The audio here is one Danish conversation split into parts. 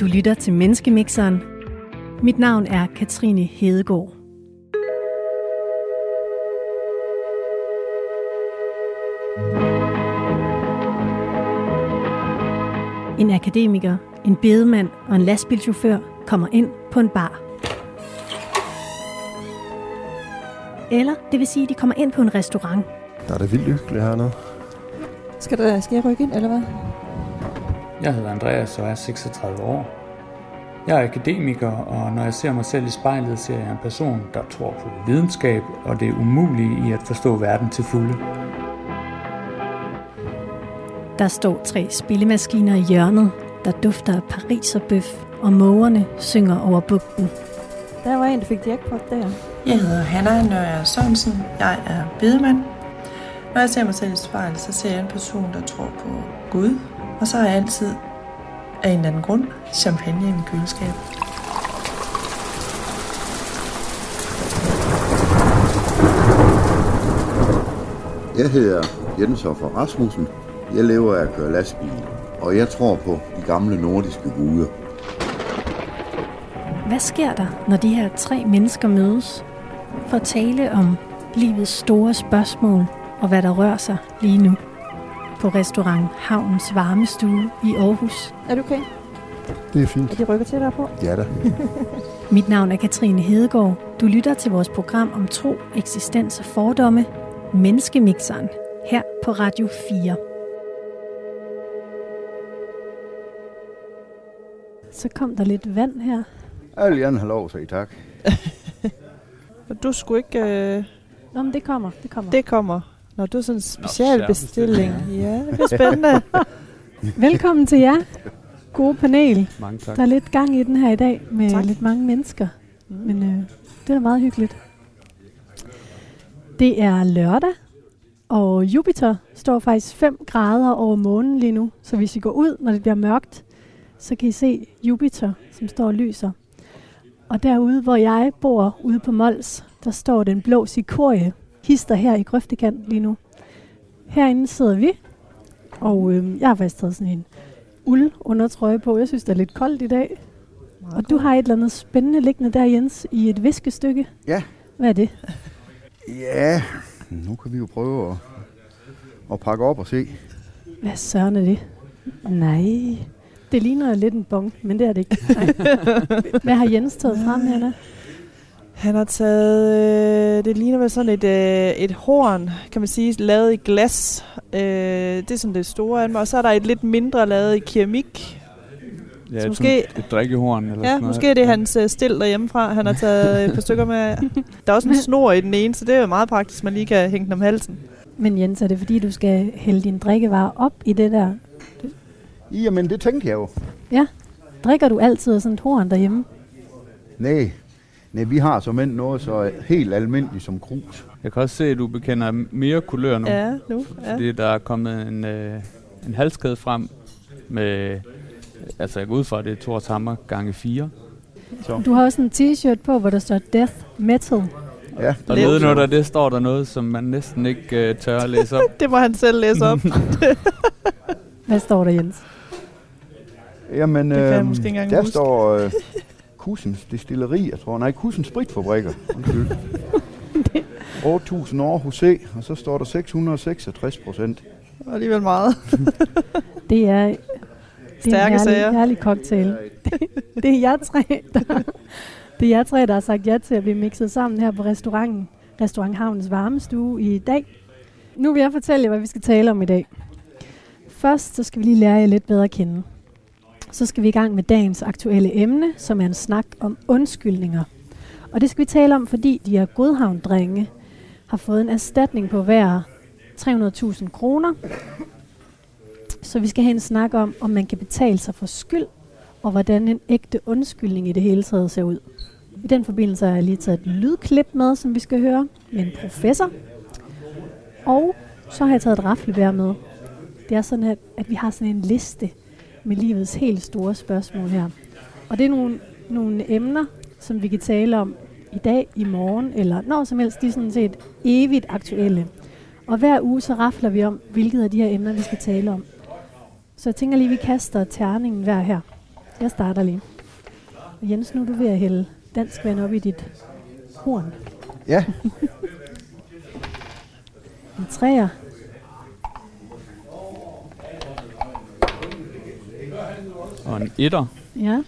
Du lytter til Menneskemixeren. Mit navn er Katrine Hedegaard. En akademiker, en bedemand og en lastbilchauffør kommer ind på en bar. Eller det vil sige, at de kommer ind på en restaurant. Der er det vildt hyggeligt hernede. Skal, der, skal jeg rykke ind, eller hvad? Jeg hedder Andreas og er 36 år. Jeg er akademiker, og når jeg ser mig selv i spejlet, ser jeg en person, der tror på videnskab og det umulige i at forstå verden til fulde. Der står tre spillemaskiner i hjørnet, der dufter af pariserbøf, og mågerne synger over bugten. Der var en, der fik jackpot der. Jeg hedder Hanna Nørre Sørensen. Jeg er bedemand. Når jeg ser mig selv i spejlet, så ser jeg en person, der tror på Gud. Og så har jeg altid af en eller anden grund champagne i min køleskab. Jeg hedder Jens Hoffer Rasmussen. Jeg lever af at køre lastbil, og jeg tror på de gamle nordiske guder. Hvad sker der, når de her tre mennesker mødes for at tale om livets store spørgsmål og hvad der rører sig lige nu på restaurant Havnens Varmestue i Aarhus? Er du okay? Det er fint. Er de rykker til dig på? Ja da. Mit navn er Katrine Hedegaard. Du lytter til vores program om tro, eksistens og fordomme, Menneskemixeren, her på Radio 4. Så kom der lidt vand her. Jeg vil gerne have lov at sige tak. Og du skulle ikke... Øh, Nå, men det kommer, det kommer. det kommer. Når du er sådan en specialbestilling. Ja, det bliver spændende. Velkommen til jer, gode panel. Mange tak. Der er lidt gang i den her i dag med Tak. lidt mange mennesker. Men øh, det er meget hyggeligt. Det er lørdag, og Jupiter står faktisk 5 grader over månen lige nu. Så hvis I går ud, når det bliver mørkt, så kan I se Jupiter, som står og lyser. Og derude, hvor jeg bor, ude på Mols, der står den blå cikorie, hister her i grøftekant lige nu. Herinde sidder vi, og øh, jeg har faktisk taget sådan en uld undertrøje på. Jeg synes, det er lidt koldt i dag. Og du har et eller andet spændende liggende der, Jens, i et viskestykke. Ja. Hvad er det? Ja, nu kan vi jo prøve at, at pakke op og se. Hvad søren er det? Nej. Det ligner lidt en bong, men det er det ikke. Nej. Hvad har Jens taget frem, Hanna? Han har taget, øh, det ligner vel sådan et, øh, et horn, kan man sige, lavet i glas. Øh, det er sådan det store af dem. Og så er der et lidt mindre lavet i keramik. Ja, Så måske- et drikkehorn eller Ja, sådan noget. måske er det hans øh, stil derhjemmefra. Han har taget et par stykker med. Der er også en snor i den ene, så det er jo meget praktisk, man lige kan hænge den om halsen. Men Jens, er det fordi, du skal hælde din drikkevarer op i det der? Jamen, det tænkte jeg jo. Drikker du altid sådan et horn derhjemme? Nej, nej vi har som end noget så helt almindeligt som krus. Jeg kan også se, at du bekender mere kulør nu. Ja, nu. Ja. Fordi der er kommet en, øh, en halskæde frem med... Altså, jeg går ud fra, at det er Thors Hammer gange 4. Du har også en t-shirt på, hvor der står Death Metal. Ja, Og nedenunder det står der noget, som man næsten ikke øh, tør at læse op. Det må han selv læse op. Hvad står der, Jens? Jamen, Det kan jeg måske ikke engang der huske. står øh, Kussens Destilleri, jeg tror. Nej, Kussens Spritfabrikker. Undskyld. 8.000 år hos C, og så står der 666 procent. Og alligevel meget. Det er, det er en Stærke herlig, sager. herlig cocktail. det er jer tre, der, det er jer tre, der har sagt ja til at blive mixet sammen her på restauranten. Restaurant Havnens Varmestue i dag. Nu vil jeg fortælle jer, hvad vi skal tale om i dag. Først så skal vi lige lære jer lidt bedre at kende. Så skal vi i gang med dagens aktuelle emne, som er en snak om undskyldninger. Og det skal vi tale om, fordi de her godhavndrenge har fået en erstatning på hver 300.000 kroner. Så vi skal have en snak om, om man kan betale sig for skyld, og hvordan en ægte undskyldning i det hele taget ser ud. I den forbindelse har jeg lige taget et lydklip med, som vi skal høre med en professor. Og så har jeg taget et raflebær med. Det er sådan, at, at vi har sådan en liste med livets helt store spørgsmål her. Og det er nogle, nogle emner, som vi kan tale om i dag, i morgen, eller når som helst. De er sådan set evigt aktuelle. Og hver uge så rafler vi om, hvilket af de her emner, vi skal tale om. Så jeg tænker lige, vi kaster terningen hver her. Jeg starter lige. Jens, nu er du ved at hælde dansk vand op i dit horn. Ja, En træer. Og en etter. Ja.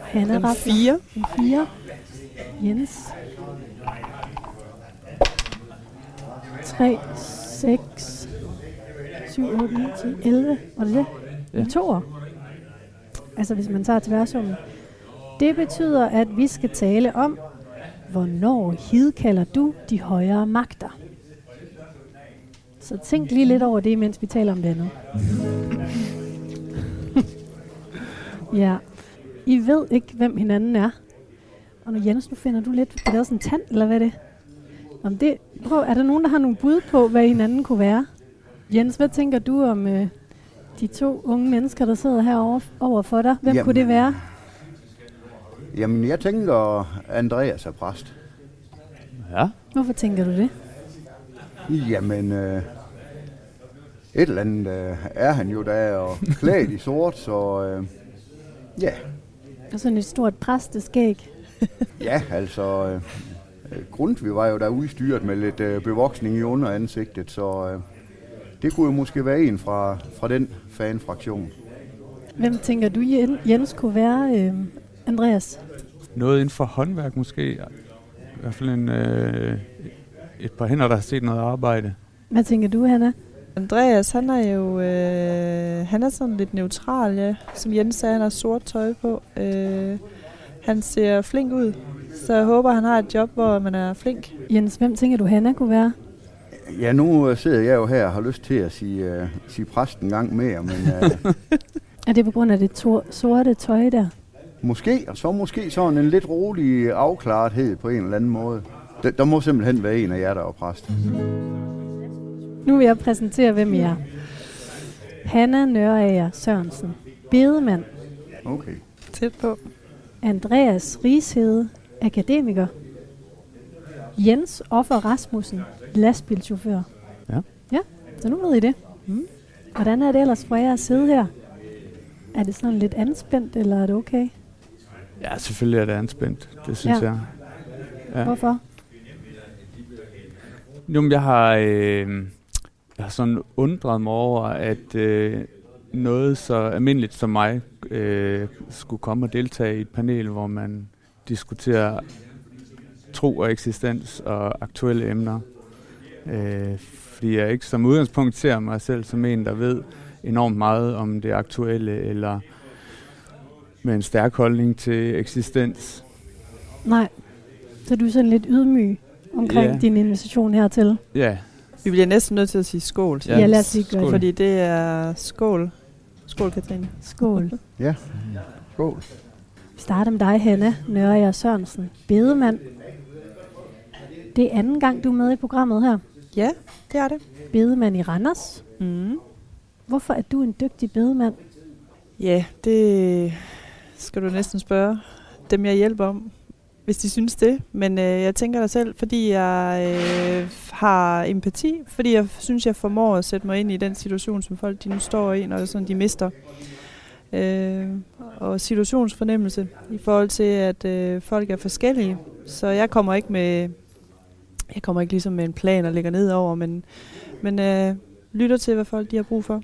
Hanna En Rappler. fire. En fire. Jens. 3, 6, 7, 8, 9, 10, 11. Var det det? Ja. Ja. To Altså hvis man tager tværsummen. Det betyder, at vi skal tale om, hvornår hidkalder du de højere magter. Så tænk lige lidt over det, mens vi taler om det andet. ja. I ved ikke, hvem hinanden er. Og nu Jens, nu finder du lidt... Er det også en tand, eller hvad er det? Om det prøv, er der nogen, der har nogle bud på, hvad hinanden kunne være? Jens, hvad tænker du om øh, de to unge mennesker, der sidder herovre over for dig? Hvem Jamen, kunne det være? jamen jeg tænker, Andreas er præst. Ja. Hvorfor tænker du det? Jamen, øh, et eller andet øh, er han jo der, og klædt i sort, så øh, ja, Og sådan et stort præsteskæg. ja, altså, øh, Grundtvig var jo der udstyret med lidt øh, bevoksning i underansigtet, så øh, det kunne jo måske være en fra, fra den fanfraktion. Hvem tænker du, Jen- Jens, kunne være øh, Andreas? Noget inden for håndværk måske. I hvert fald en, øh, et par hænder, der har set noget arbejde. Hvad tænker du, Hanna? Andreas, han er jo øh, han er sådan lidt neutral, ja. Som Jens sagde, han har sort tøj på. Øh, han ser flink ud, så jeg håber, han har et job, hvor man er flink. Jens, hvem tænker du, Hanna kunne være? Ja, nu sidder jeg jo her og har lyst til at sige, øh, sige præst en gang mere, men øh, Er det på grund af det to- sorte tøj der? måske, og så måske sådan en lidt rolig afklarethed på en eller anden måde. Der, der må simpelthen være en af jer, der er præst. Nu vil jeg præsentere, hvem I er. Hanna Nørager Sørensen, bedemand. Okay. Tæt på. Andreas Rishede, akademiker. Jens Offer Rasmussen, lastbilchauffør. Ja. Ja, så nu ved I det. Mm. Hvordan er det ellers for jer at sidde her? Er det sådan lidt anspændt, eller er det okay? Ja, selvfølgelig er det anspændt. Det synes Ja. jeg. Ja. Hvorfor? Jo, jeg har, øh, jeg har sådan undret mig over, at øh, noget så almindeligt som mig øh, skulle komme og deltage i et panel, hvor man diskuterer tro og eksistens og aktuelle emner. Øh, fordi jeg ikke som udgangspunkt ser mig selv som en, der ved enormt meget om det aktuelle, eller med en stærk holdning til eksistens. Nej. Så du er sådan lidt ydmyg omkring Ja. din invitation hertil. Ja, Vi bliver næsten nødt til at sige skål. Ja, lad os gøre skål. det. Fordi det er skål. Skål, Katrine. Skål. Ja, skål. Vi starter med dig, Hanna Nørager Sørensen, bedemand. Det er anden gang, du er med i programmet her. Ja, det er det. Bedemand i Randers. Mm. Hvorfor er du en dygtig bedemand? Ja, det skal du næsten spørge dem, jeg hjælper om, hvis de synes det. Men øh, jeg tænker dig selv, fordi jeg øh, har empati, fordi jeg synes, jeg formår at sætte mig ind i den situation, som folk de nu står i, når det sådan, de mister. Øh, og situationsfornemmelse i forhold til, at øh, folk er forskellige. Så jeg kommer ikke med, jeg kommer ikke ligesom med en plan og lægger ned over, men, men øh, lytter til, hvad folk de har brug for.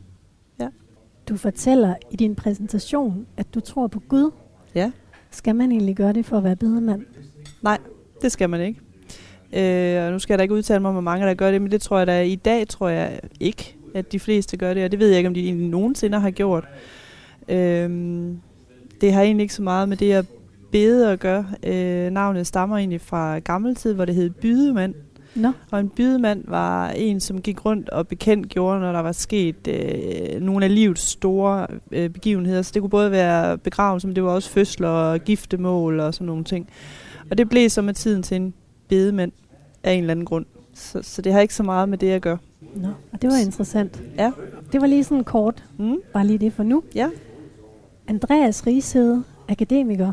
Du fortæller i din præsentation, at du tror på Gud. Ja. Skal man egentlig gøre det for at være bedemand? Det skal man ikke. Øh, og nu skal jeg da ikke udtale mig om, hvor mange der gør det, men det tror jeg da i dag, tror jeg ikke, at de fleste gør det, og det ved jeg ikke, om de egentlig nogensinde har gjort. Øh, det har egentlig ikke så meget med det at bede at gøre. Øh, navnet stammer egentlig fra gammel tid, hvor det hed bydemand. Nå, Og en bydemand var en, som gik rundt og bekendt gjorde, når der var sket øh, nogle af livets store øh, begivenheder. Så det kunne både være begravelser, men det var også fødsler og giftemål og sådan nogle ting. Og det blev så med tiden til en bedemand af en eller anden grund. Så, så det har ikke så meget med det at gøre. Nå. Og det var interessant. Ja. Det var lige sådan kort. Mm? Bare lige det for nu. Ja. Andreas Rishede, akademiker,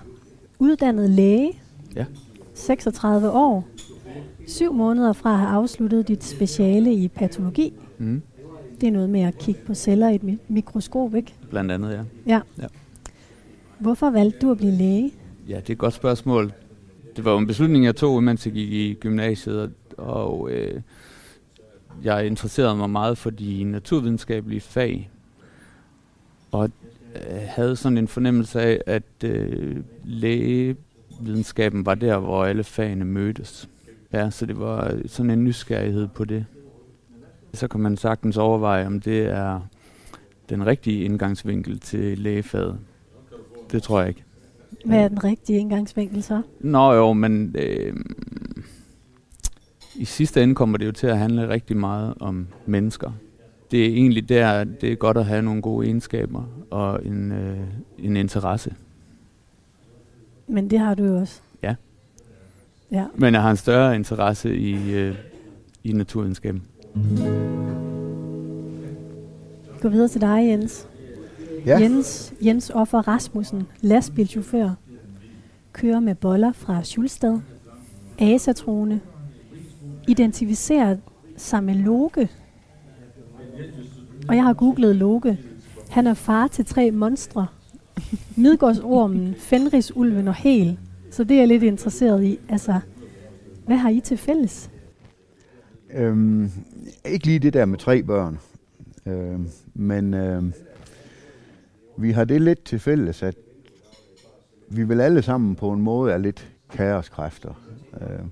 uddannet læge, Ja. 36 år, syv måneder fra at have afsluttet dit speciale i patologi. Mm. Det er noget med at kigge på celler i et mi- mikroskop, ikke? Blandt andet, ja. Ja. Ja. Hvorfor valgte du at blive læge? Ja, det er et godt spørgsmål. Det var jo en beslutning, jeg tog, mens jeg gik i gymnasiet, og, og øh, jeg interesserede mig meget for de naturvidenskabelige fag, og øh, havde sådan en fornemmelse af, at øh, lægevidenskaben var der, hvor alle fagene mødtes. Ja, så det var sådan en nysgerrighed på det. Så kan man sagtens overveje, om det er den rigtige indgangsvinkel til lægefaget. Det tror jeg ikke. Hvad er den rigtige indgangsvinkel så? Nå jo, men øh, i sidste ende kommer det jo til at handle rigtig meget om mennesker. Det er egentlig der, det er godt at have nogle gode egenskaber og en, øh, en interesse. Men det har du jo også. Ja. Ja. Men jeg har en større interesse i, øh, i naturvidenskaben. Gå videre til dig, Jens. Ja. Jens, Jens Offer Rasmussen, lastbilchauffør, kører med boller fra Schulstad, asatrone, identificerer sig med Loke. Og jeg har googlet Loke. Han er far til tre monstre. Midgårdsormen, Fenrisulven og Hel. Så det er jeg lidt interesseret i. Altså, hvad har I til fælles? Øhm, ikke lige det der med tre børn, øhm, men øhm, vi har det lidt til fælles, at vi vel alle sammen på en måde er lidt kaoskræfter. Øh,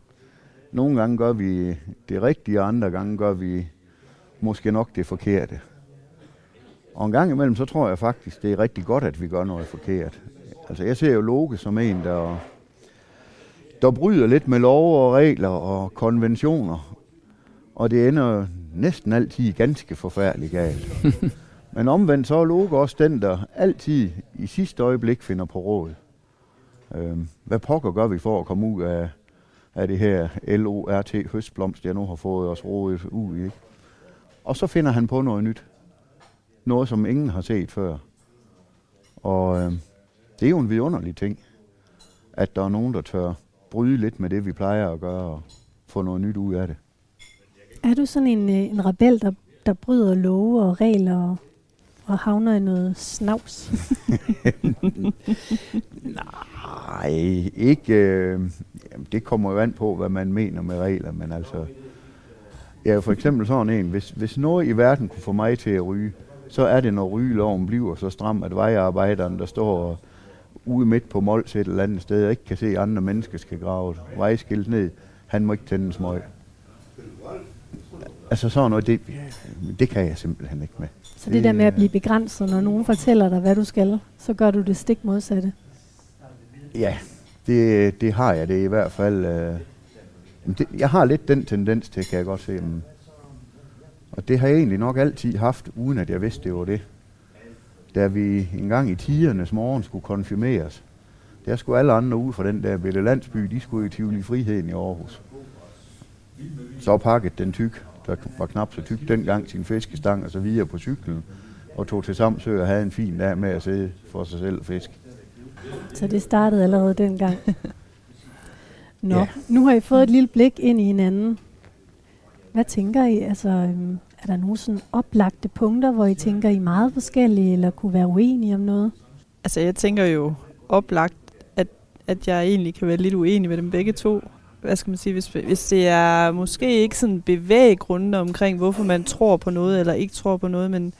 nogle gange gør vi det rigtige, og andre gange gør vi måske nok det forkerte. Og en gang imellem, så tror jeg faktisk, det er rigtig godt, at vi gør noget forkert. Altså, jeg ser jo Loke som en, der, der bryder lidt med lov og regler og konventioner. Og det ender næsten altid ganske forfærdeligt galt. Men omvendt så er Loke også den, der altid i sidste øjeblik finder på råd. Øh, hvad pokker gør vi for at komme ud af, af det her LORT høstblomst, jeg nu har fået os rådet ud i? Ikke? Og så finder han på noget nyt. Noget, som ingen har set før. Og øh, det er jo en vidunderlig ting, at der er nogen, der tør bryde lidt med det, vi plejer at gøre, og få noget nyt ud af det. Er du sådan en, øh, en rebel, der, der bryder love og regler og, og havner i noget snavs? Nej, ikke. Øh, jamen, det kommer jo an på, hvad man mener med regler, men altså... Jeg for eksempel sådan en, hvis, hvis noget i verden kunne få mig til at ryge, så er det, når rygeloven bliver så stram, at vejarbejderen, der står ude midt på Mols et eller andet sted, og ikke kan se, at andre mennesker skal grave vejskilt ned, han må ikke tænde en smøg. Altså sådan noget, det, det kan jeg simpelthen ikke med. Så det der med at blive begrænset, når nogen fortæller dig, hvad du skal, så gør du det stik modsatte. Ja, det, det har jeg det i hvert fald. Øh, det, jeg har lidt den tendens til, kan jeg godt se. Men, og det har jeg egentlig nok altid haft, uden at jeg vidste, det var det. Da vi engang i tidernes morgen skulle konfirmeres, der skulle alle andre ude fra den der bitte landsby, de skulle i Tivoli Friheden i Aarhus. Så pakket den tyk, der var knap så tyk dengang, sin fiskestang og så videre på cyklen, og tog til Samsø og havde en fin dag med at sidde for sig selv og fisk. Så det startede allerede dengang. Nå, Ja. nu har I fået et lille blik ind i hinanden. Hvad tænker I? Altså, øhm, er der nogle sådan oplagte punkter, hvor I tænker, I er meget forskellige, eller kunne være uenige om noget? Altså, jeg tænker jo oplagt, at, at jeg egentlig kan være lidt uenig med dem begge to. Hvad skal man sige, hvis, hvis det er måske ikke sådan bevæggrunde omkring, hvorfor man tror på noget eller ikke tror på noget, men,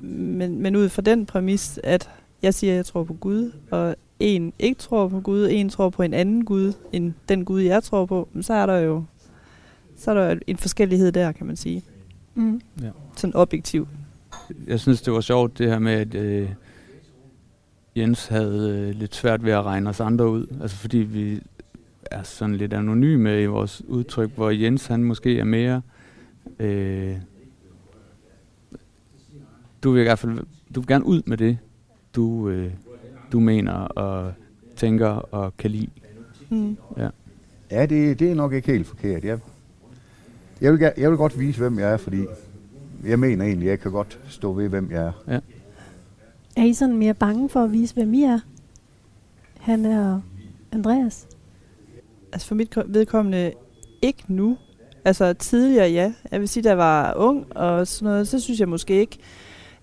men, men ud fra den præmis, at jeg siger, at jeg tror på Gud, og en ikke tror på Gud, en tror på en anden Gud, end den Gud, jeg tror på, så er der jo så er der en forskellighed der, kan man sige. Mm. Sådan objektivt. Jeg synes, det var sjovt det her med, at øh, Jens havde øh, lidt svært ved at regne os andre ud. Altså fordi vi er sådan lidt anonyme i vores udtryk, hvor Jens han måske er mere... Øh, du vil i hvert fald du vil gerne ud med det, du, øh, du mener og tænker og kan lide. Mm. Ja, det, det er nok ikke helt forkert. Jeg, jeg, vil, jeg vil godt vise, hvem jeg er, fordi jeg mener egentlig, at jeg kan godt stå ved, hvem jeg er. Er I sådan mere bange for at vise, hvem I er? Han er Andreas. Altså for mit ko- vedkommende ikke nu. Altså tidligere, ja. Jeg vil sige, da jeg var ung og sådan noget, så synes jeg måske ikke,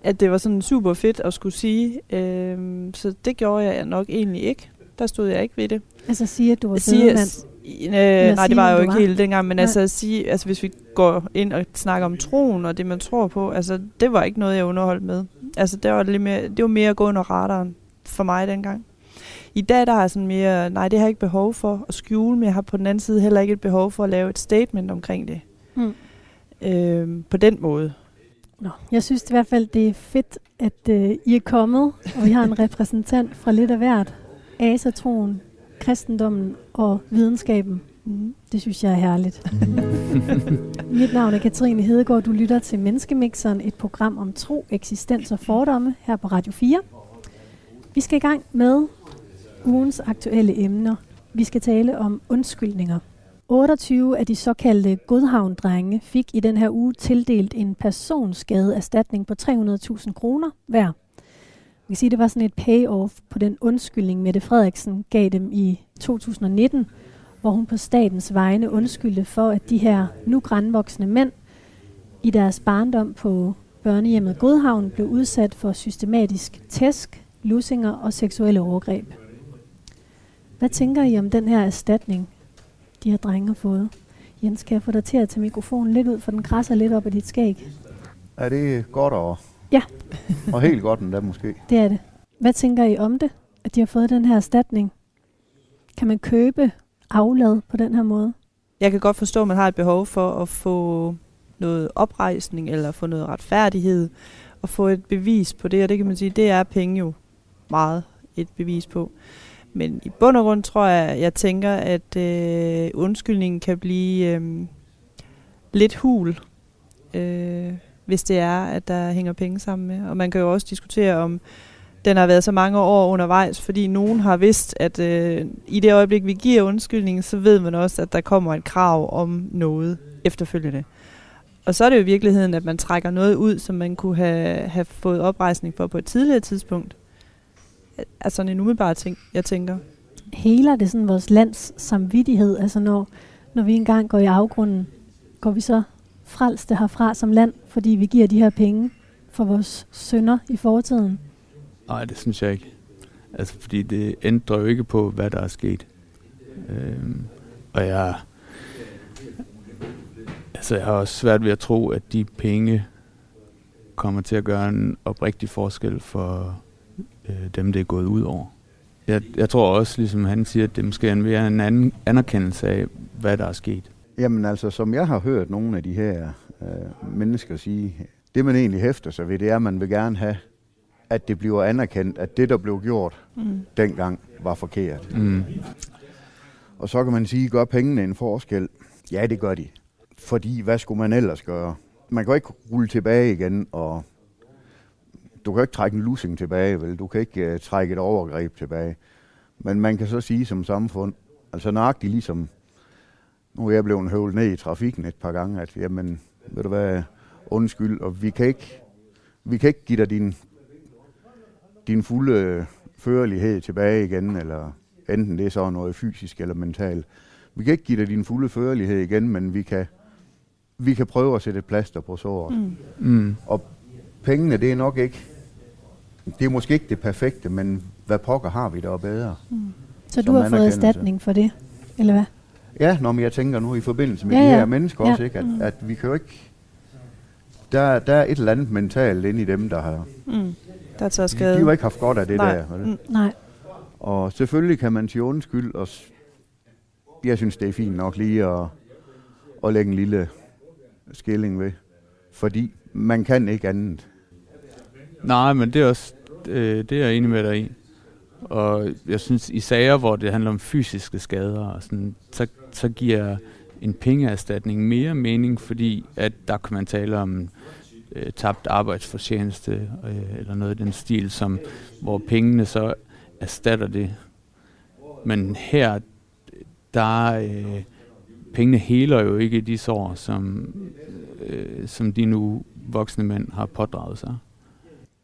at det var sådan super fedt at skulle sige. Øhm, så det gjorde jeg nok egentlig ikke. Der stod jeg ikke ved det. Altså sige, at du var sige, bedemand. Øh, nej, det var jo ikke var. helt dengang, men Nej. altså at sige, altså hvis vi går ind og snakker om troen og det, man tror på, altså det var ikke noget, jeg underholdt med. Altså det var, lidt mere, det var mere at gå under radaren for mig dengang. I dag der har jeg sådan mere, nej det har jeg ikke behov for at skjule, men jeg har på den anden side heller ikke et behov for at lave et statement omkring det. Mm. Øhm, på den måde. Nå, jeg synes i hvert fald, det er fedt, at øh, I er kommet, og vi har en repræsentant fra lidt af hvert. Asatroen, kristendommen og videnskaben. Mm. Det synes jeg er herligt. Mit navn er Katrine Hedegaard. Du lytter til Menneskemixeren, et program om tro, eksistens og fordomme her på Radio 4. Vi skal i gang med ugens aktuelle emner. Vi skal tale om undskyldninger. 28 af de såkaldte Godhavn-drenge fik i den her uge tildelt en personskadeerstatning på 300.000 kroner hver. Man kan sige, at det var sådan et payoff på den undskyldning, Mette Frederiksen gav dem i 2019, hvor hun på statens vegne undskyldte for, at de her nu grænvoksne mænd i deres barndom på børnehjemmet Godhavn blev udsat for systematisk tæsk, lussinger og seksuelle overgreb. Hvad tænker I om den her erstatning, de her drenge har fået? Jens, kan jeg få dig til at tage mikrofonen lidt ud, for den krasser lidt op af dit skæg? Er det godt og, Ja. og helt godt endda måske? Det er det. Hvad tænker I om det, at de har fået den her erstatning? Kan man købe aflad på den her måde? Jeg kan godt forstå, at man har et behov for at få noget oprejsning eller få noget retfærdighed og få et bevis på det, og det kan man sige, det er penge jo meget et bevis på. Men i bund og grund tror jeg, jeg tænker, at øh, undskyldningen kan blive øh, lidt hul, øh, hvis det er, at der hænger penge sammen med. Og man kan jo også diskutere, om den har været så mange år undervejs, fordi nogen har vidst, at øh, i det øjeblik, vi giver undskyldningen, så ved man også, at der kommer et krav om noget efterfølgende. Og så er det jo i virkeligheden, at man trækker noget ud, som man kunne have, have fået oprejsning for på et tidligere tidspunkt. Er sådan en umiddelbar ting, jeg tænker. Heler det sådan vores lands samvittighed? Altså når, når vi engang går i afgrunden, går vi så frelste herfra som land, fordi vi giver de her penge for vores sønner i fortiden? Nej, det synes jeg ikke. Altså, fordi det ændrer jo ikke på, hvad der er sket. Øhm, og jeg, altså, jeg har også svært ved at tro, at de penge kommer til at gøre en oprigtig forskel for øh, dem, det er gået ud over. Jeg, jeg tror også, ligesom han siger, at det måske er mere en anden anerkendelse af, hvad der er sket. Jamen altså, som jeg har hørt nogle af de her øh, mennesker sige, det man egentlig hæfter sig ved, det er, at man vil gerne have, at det bliver anerkendt, at det, der blev gjort Mm. dengang, var forkert. Mm. Og så kan man sige, gør pengene en forskel? Ja, det gør de. Fordi, hvad skulle man ellers gøre? Man kan jo ikke rulle tilbage igen, og du kan ikke trække en lussing tilbage, vel? Du kan ikke uh, trække et overgreb tilbage. Men man kan så sige som samfund, altså nøjagtigt ligesom, nu er jeg blevet høvlet ned i trafikken et par gange, at jamen, ved du hvad, undskyld, og vi kan ikke, vi kan ikke give dig din, din fulde førlighed tilbage igen, eller enten det er så noget fysisk eller mentalt. Vi kan ikke give dig din fulde førlighed igen, men vi kan, vi kan prøve at sætte et plaster på såret. Mm. Mm. Og pengene, det er nok ikke, det er måske ikke det perfekte, men hvad pokker har vi der bedre? Så Som du har fået erstatning for det, eller hvad? Ja, når jeg tænker nu i forbindelse med Ja, ja, de her mennesker Ja. også, ikke? At, Mm. at vi kan jo ikke... Der, der er et eller andet mentalt inde i dem, der har... Mm. Der tager De, skade. de har jo ikke haft godt af det Nej. der. vel? Mm. Nej. Og selvfølgelig kan man sige undskyld, og jeg synes, det er fint nok lige at, at lægge en lille skilling ved. Fordi man kan ikke andet. Nej, men det er også øh, det er jeg enig med dig i. Og jeg synes, i sager, hvor det handler om fysiske skader, og sådan, så, så giver en pengeerstatning mere mening, fordi at der kan man tale om øh, tabt arbejdsfortjeneste, øh, eller noget i den stil, som, hvor pengene så erstatter det. Men her, der øh, pengene heler jo ikke de sår, som, øh, som de nu voksne mænd har pådraget sig.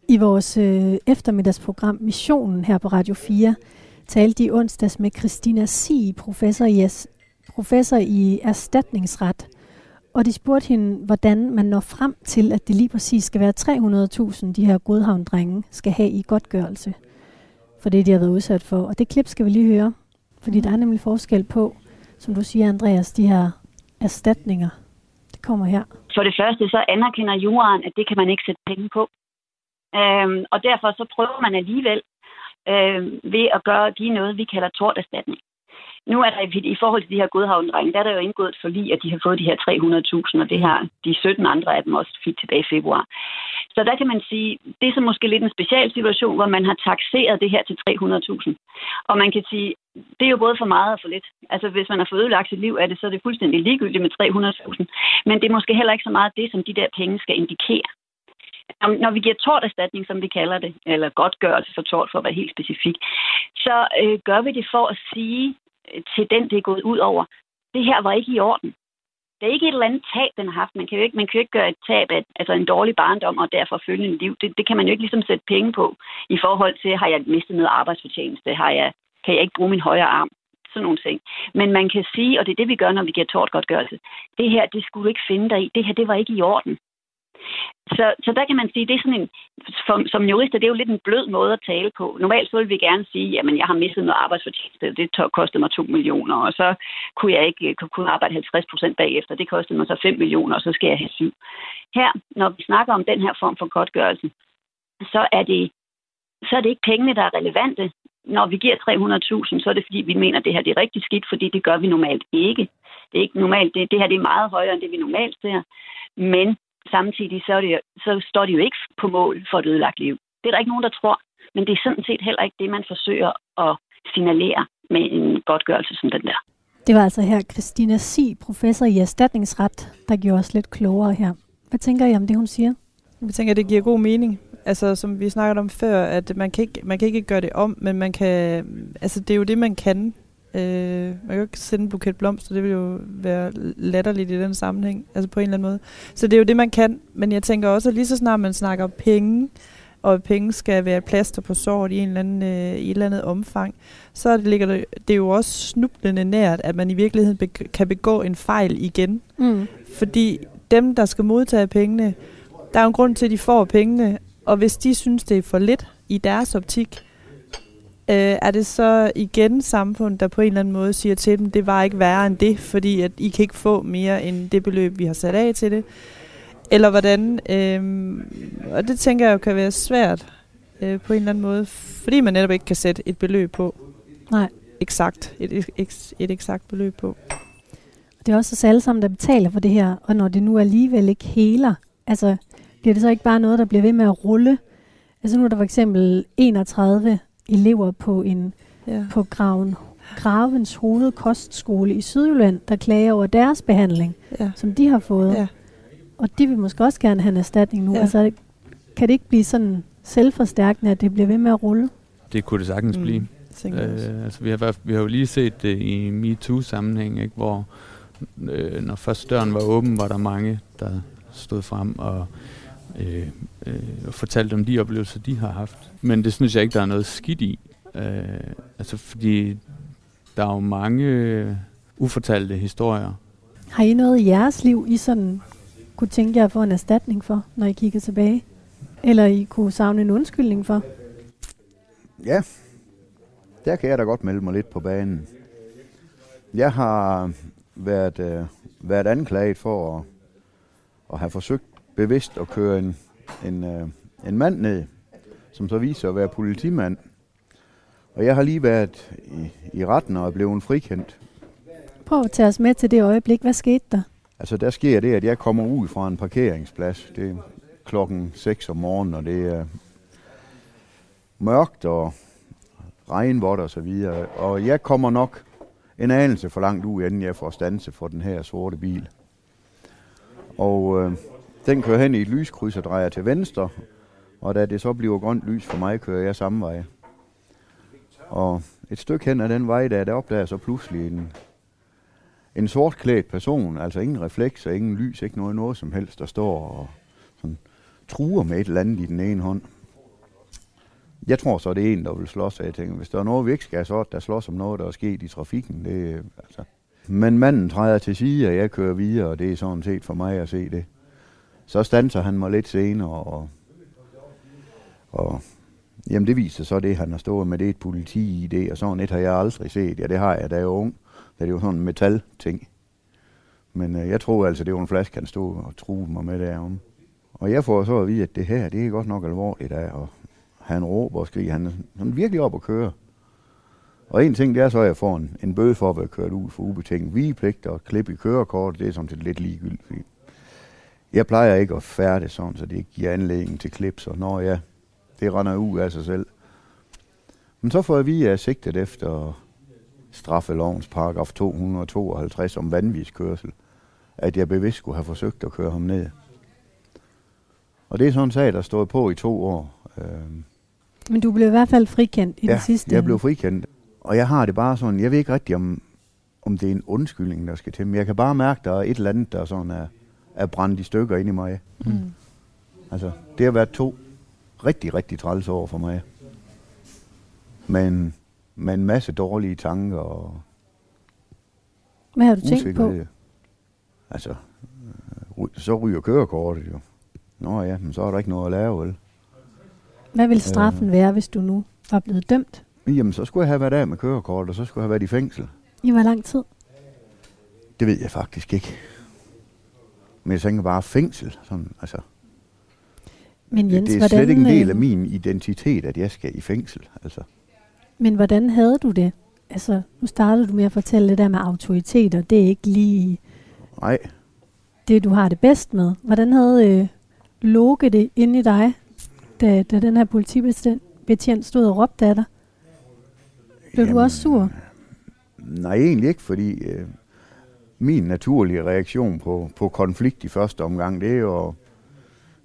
I vores øh, eftermiddagsprogram Missionen her på Radio 4 talte de onsdags med Christina Sig, professor i, as- professor i erstatningsret. Og de spurgte hende, hvordan man når frem til, at det lige præcis skal være 300.000, de her godhavndrenge skal have i godtgørelse for det, de har været udsat for. Og det klip skal vi lige høre, fordi der er nemlig forskel på, som du siger, Andreas, de her erstatninger. Det kommer her. For det første, så anerkender juraen, at det kan man ikke sætte penge på. Øhm, og derfor så prøver man alligevel øh, ved at gøre, give noget, vi kalder torterstatning. Nu er der i, forhold til de her godhavndrenge, der er der jo indgået et forlig, at de har fået de her 300.000, og det her, de 17 andre af dem også fik tilbage i februar. Så der kan man sige, det er så måske lidt en special situation, hvor man har taxeret det her til 300.000. Og man kan sige, det er jo både for meget og for lidt. Altså hvis man har fået ødelagt sit liv af det, så er det fuldstændig ligegyldigt med 300.000. Men det er måske heller ikke så meget det, som de der penge skal indikere. Når vi giver torterstatning, som vi kalder det, eller godtgørelse for tort, for at være helt specifik, så øh, gør vi det for at sige øh, til den, det er gået ud over, det her var ikke i orden. Det er ikke et eller andet tab, den har haft. Man kan jo ikke, man kan jo ikke gøre et tab af altså en dårlig barndom og derfor følgende liv. Det, det kan man jo ikke ligesom sætte penge på i forhold til, har jeg mistet noget arbejdsfortjeneste? Har jeg, kan jeg ikke bruge min højre arm? Sådan nogle ting. Men man kan sige, og det er det, vi gør, når vi giver tortgodtgørelse, det her, det skulle du ikke finde dig i. Det her, det var ikke i orden. Så, så der kan man sige, det er sådan en, som, som jurister, det er jo lidt en blød måde at tale på. Normalt så vil vi gerne sige, jamen jeg har mistet noget arbejdsfortjeneste, det kostede mig 2 millioner, og så kunne jeg ikke kunne arbejde 50 procent bagefter, det kostede mig så 5 millioner, og så skal jeg have 7. Her, når vi snakker om den her form for godtgørelse, så er det, så er det ikke pengene, der er relevante. Når vi giver 300.000, så er det fordi, vi mener, at det her det er rigtig skidt, fordi det gør vi normalt ikke. Det er ikke normalt. Det, det her det er meget højere, end det vi normalt ser. Men samtidig så, er det, så står de jo ikke på mål for et ødelagt liv. Det er der ikke nogen, der tror. Men det er sådan set heller ikke det, man forsøger at signalere med en godtgørelse som den der. Det var altså her Christina Si, professor i erstatningsret, der gjorde os lidt klogere her. Hvad tænker I om det, hun siger? Jeg tænker, at det giver god mening. Altså, som vi snakkede om før, at man kan ikke, man kan ikke gøre det om, men man kan, altså, det er jo det, man kan. Øh, man kan jo ikke sende en buket blomster, det vil jo være latterligt i den sammenhæng, altså på en eller anden måde. Så det er jo det, man kan, men jeg tænker også, at lige så snart man snakker penge, og penge skal være plaster på såret i, en eller anden, øh, i et eller andet omfang, så det ligger det, det er jo også snublende nært, at man i virkeligheden be- kan begå en fejl igen. Mm. Fordi dem, der skal modtage pengene, der er jo en grund til, at de får pengene, og hvis de synes, det er for lidt i deres optik, øh, er det så igen samfundet, der på en eller anden måde siger til dem, det var ikke værre end det, fordi at I kan ikke få mere end det beløb, vi har sat af til det. Eller hvordan, øh, og det tænker jeg jo kan være svært øh, på en eller anden måde, fordi man netop ikke kan sætte et beløb på. Nej. Eksakt, et, et, et, et eksakt beløb på. Det er også os alle sammen, der betaler for det her, og når det nu alligevel ikke heler, altså bliver det så ikke bare noget, der bliver ved med at rulle? Altså nu er der for eksempel 31 elever på en ja. på Graven, Gravens hovedkostskole i Sydjylland, der klager over deres behandling, ja. som de har fået. Ja. Og de vil måske også gerne have en erstatning nu. Ja. Altså, kan det ikke blive sådan selvforstærkende, at det bliver ved med at rulle? Det kunne det sagtens mm. blive. Øh, altså, vi, har, vi har jo lige set det i MeToo-sammenhæng, ikke, hvor øh, når først døren var åben, var der mange, der stod frem og øh, øh, fortalte om de oplevelser, de har haft. Men det synes jeg ikke, der er noget skidt i. Øh, altså fordi der er jo mange ufortalte historier. Har I noget i jeres liv, I sådan kunne tænke jer at få en erstatning for, når I kigger tilbage? Eller I kunne savne en undskyldning for? Ja, der kan jeg da godt melde mig lidt på banen. Jeg har været, øh, været anklaget for at, at have forsøgt bevidst at køre en, en, øh, en mand ned, som så viser at være politimand. Og jeg har lige været i, i retten og er blevet frikendt. Prøv at tage os med til det øjeblik. Hvad skete der? Altså, der sker det, at jeg kommer ud fra en parkeringsplads. Det er klokken 6 om morgenen, og det er mørkt og regnvådt og så videre. Og jeg kommer nok en anelse for langt ud, inden jeg får stanse for den her sorte bil. Og øh, den kører hen i et lyskryds og drejer til venstre, og da det så bliver grønt lys for mig, kører jeg samme vej. Og et stykke hen ad den vej, der, der opdager så pludselig en, en sortklædt person, altså ingen reflekser, ingen lys, ikke noget, noget som helst, der står og sådan, truer med et eller andet i den ene hånd. Jeg tror så, det er en, der vil slås, og jeg tænker, hvis der er noget, vi ikke skal have så, der slås om noget, der er sket i trafikken, det, altså, men manden træder til side, og jeg kører videre, og det er sådan set for mig at se det. Så standser han mig lidt senere, og, og jamen det viser så det, han har stået med, det er et politi i det, og sådan et har jeg aldrig set. Ja, det har jeg, da jeg var ung. Da det var sådan en metal-ting. Men øh, jeg tror altså, det var en flaske, han stod og truede mig med derom. Og jeg får så at vide, at det her, det er godt nok alvorligt af, og han råber og skriger. Han, han sådan virkelig op at køre. Og en ting, det er så, at jeg får en, en bøde for at være kørt ud for ubetinget vigepligt og klip i kørekort. Det er sådan set lidt ligegyldigt. Jeg plejer ikke at færde sådan, så det ikke giver anledning til klip. Så når jeg, det render ud af sig selv. Men så får jeg vide, at jeg er sigtet efter straffelovens paragraf 252 om vanvidskørsel, at jeg bevidst skulle have forsøgt at køre ham ned. Og det er sådan en sag, der stod på i to år. Øhm, Men du blev i hvert fald frikendt i ja, det sidste. jeg blev frikendt. Og jeg har det bare sådan, jeg ved ikke rigtig, om, om det er en undskyldning, der skal til. Men jeg kan bare mærke, der er et eller andet, der sådan er, er brændt i stykker ind i mig. Mm. Altså, det har været to rigtig, rigtig træls år for mig. Men med en masse dårlige tanker og Hvad har du tænkt på? usikkerhed. Altså, øh, så ryger kørekortet jo. Nå ja, men så er der ikke noget at lave, vel? Hvad ville straffen være, hvis du nu var blevet dømt? Jamen, så skulle jeg have været af med kørekort, og så skulle jeg have været i fængsel. I hvor lang tid? Det ved jeg faktisk ikke. Men jeg tænker bare fængsel. Sådan, altså, Men Jens, det, det er slet ikke en del af øh, min identitet, at jeg skal i fængsel. Altså, Men hvordan havde du det? Altså, nu startede du med at fortælle det der med autoriteter. Det er ikke lige nej, det, du har det bedst med. Hvordan havde øh, Loke det inde i dig, da, da den her politibetjent betjent stod og råbte af dig? Blev du Jamen, også sur? nej egentlig ikke, fordi øh, min naturlige reaktion på, på konflikt i første omgang, det er jo at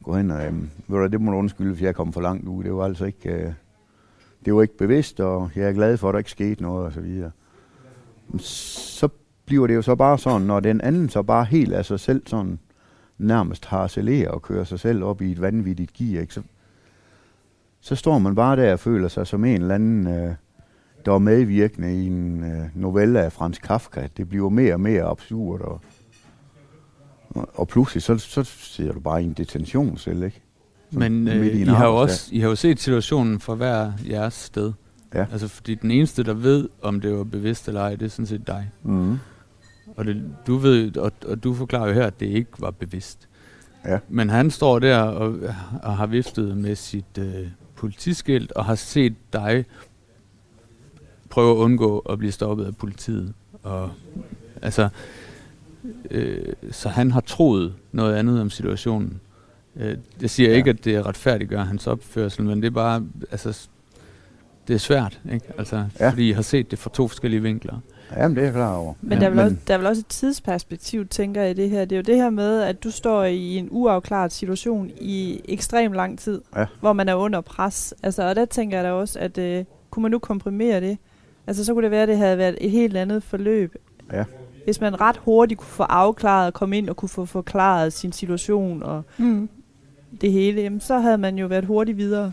gå hen og, øh, ved du, det må du undskylde, for jeg kom for langt ud. Det var altså ikke, øh, det var ikke bevidst, og jeg er glad for, at der ikke skete noget, og så videre. Så bliver det jo så bare sådan, når den anden så bare helt af sig selv sådan nærmest harcelerer og kører sig selv op i et vanvittigt gear, ikke? Så, så står man bare der og føler sig som en eller anden, øh, der er medvirkende i en øh, novelle af Frans Kafka. Det bliver mere og mere absurd, og, og, pludselig så, så sidder du bare i en detentionscelle, ikke? Men midt øh, i I, har jo også, I har jo set situationen fra hver jeres sted. Ja. Altså, fordi den eneste, der ved, om det var bevidst eller ej, det er sådan set dig. Mm. Og det, du ved, og, og du forklarer jo her, at det ikke var bevidst. Ja. Men han står der og, og har viftet med sit øh, politiskilt og har set dig prøve at undgå at blive stoppet af politiet. Og, altså, øh, så han har troet noget andet om situationen. Øh, jeg siger Ja. ikke, at det retfærdiggør hans opførsel, men det er bare, altså, det er svært, ikke? Altså, Ja. ja. fordi jeg har set det fra to forskellige vinkler. Jamen, det er jeg klar over. Men, Ja, der, er vel men- også, der er vel også et tidsperspektiv, tænker jeg, i det her. Det er jo det her med, at du står i en uafklaret situation i ekstrem lang tid, Ja. hvor man er under pres. Altså, og der tænker jeg da også, at øh, kunne man nu komprimere det? Altså, så kunne det være, at det havde været et helt andet forløb. Ja. Hvis man ret hurtigt kunne få afklaret og komme ind og kunne få forklaret sin situation og Mm. det hele, jamen, så havde man jo været hurtigt videre.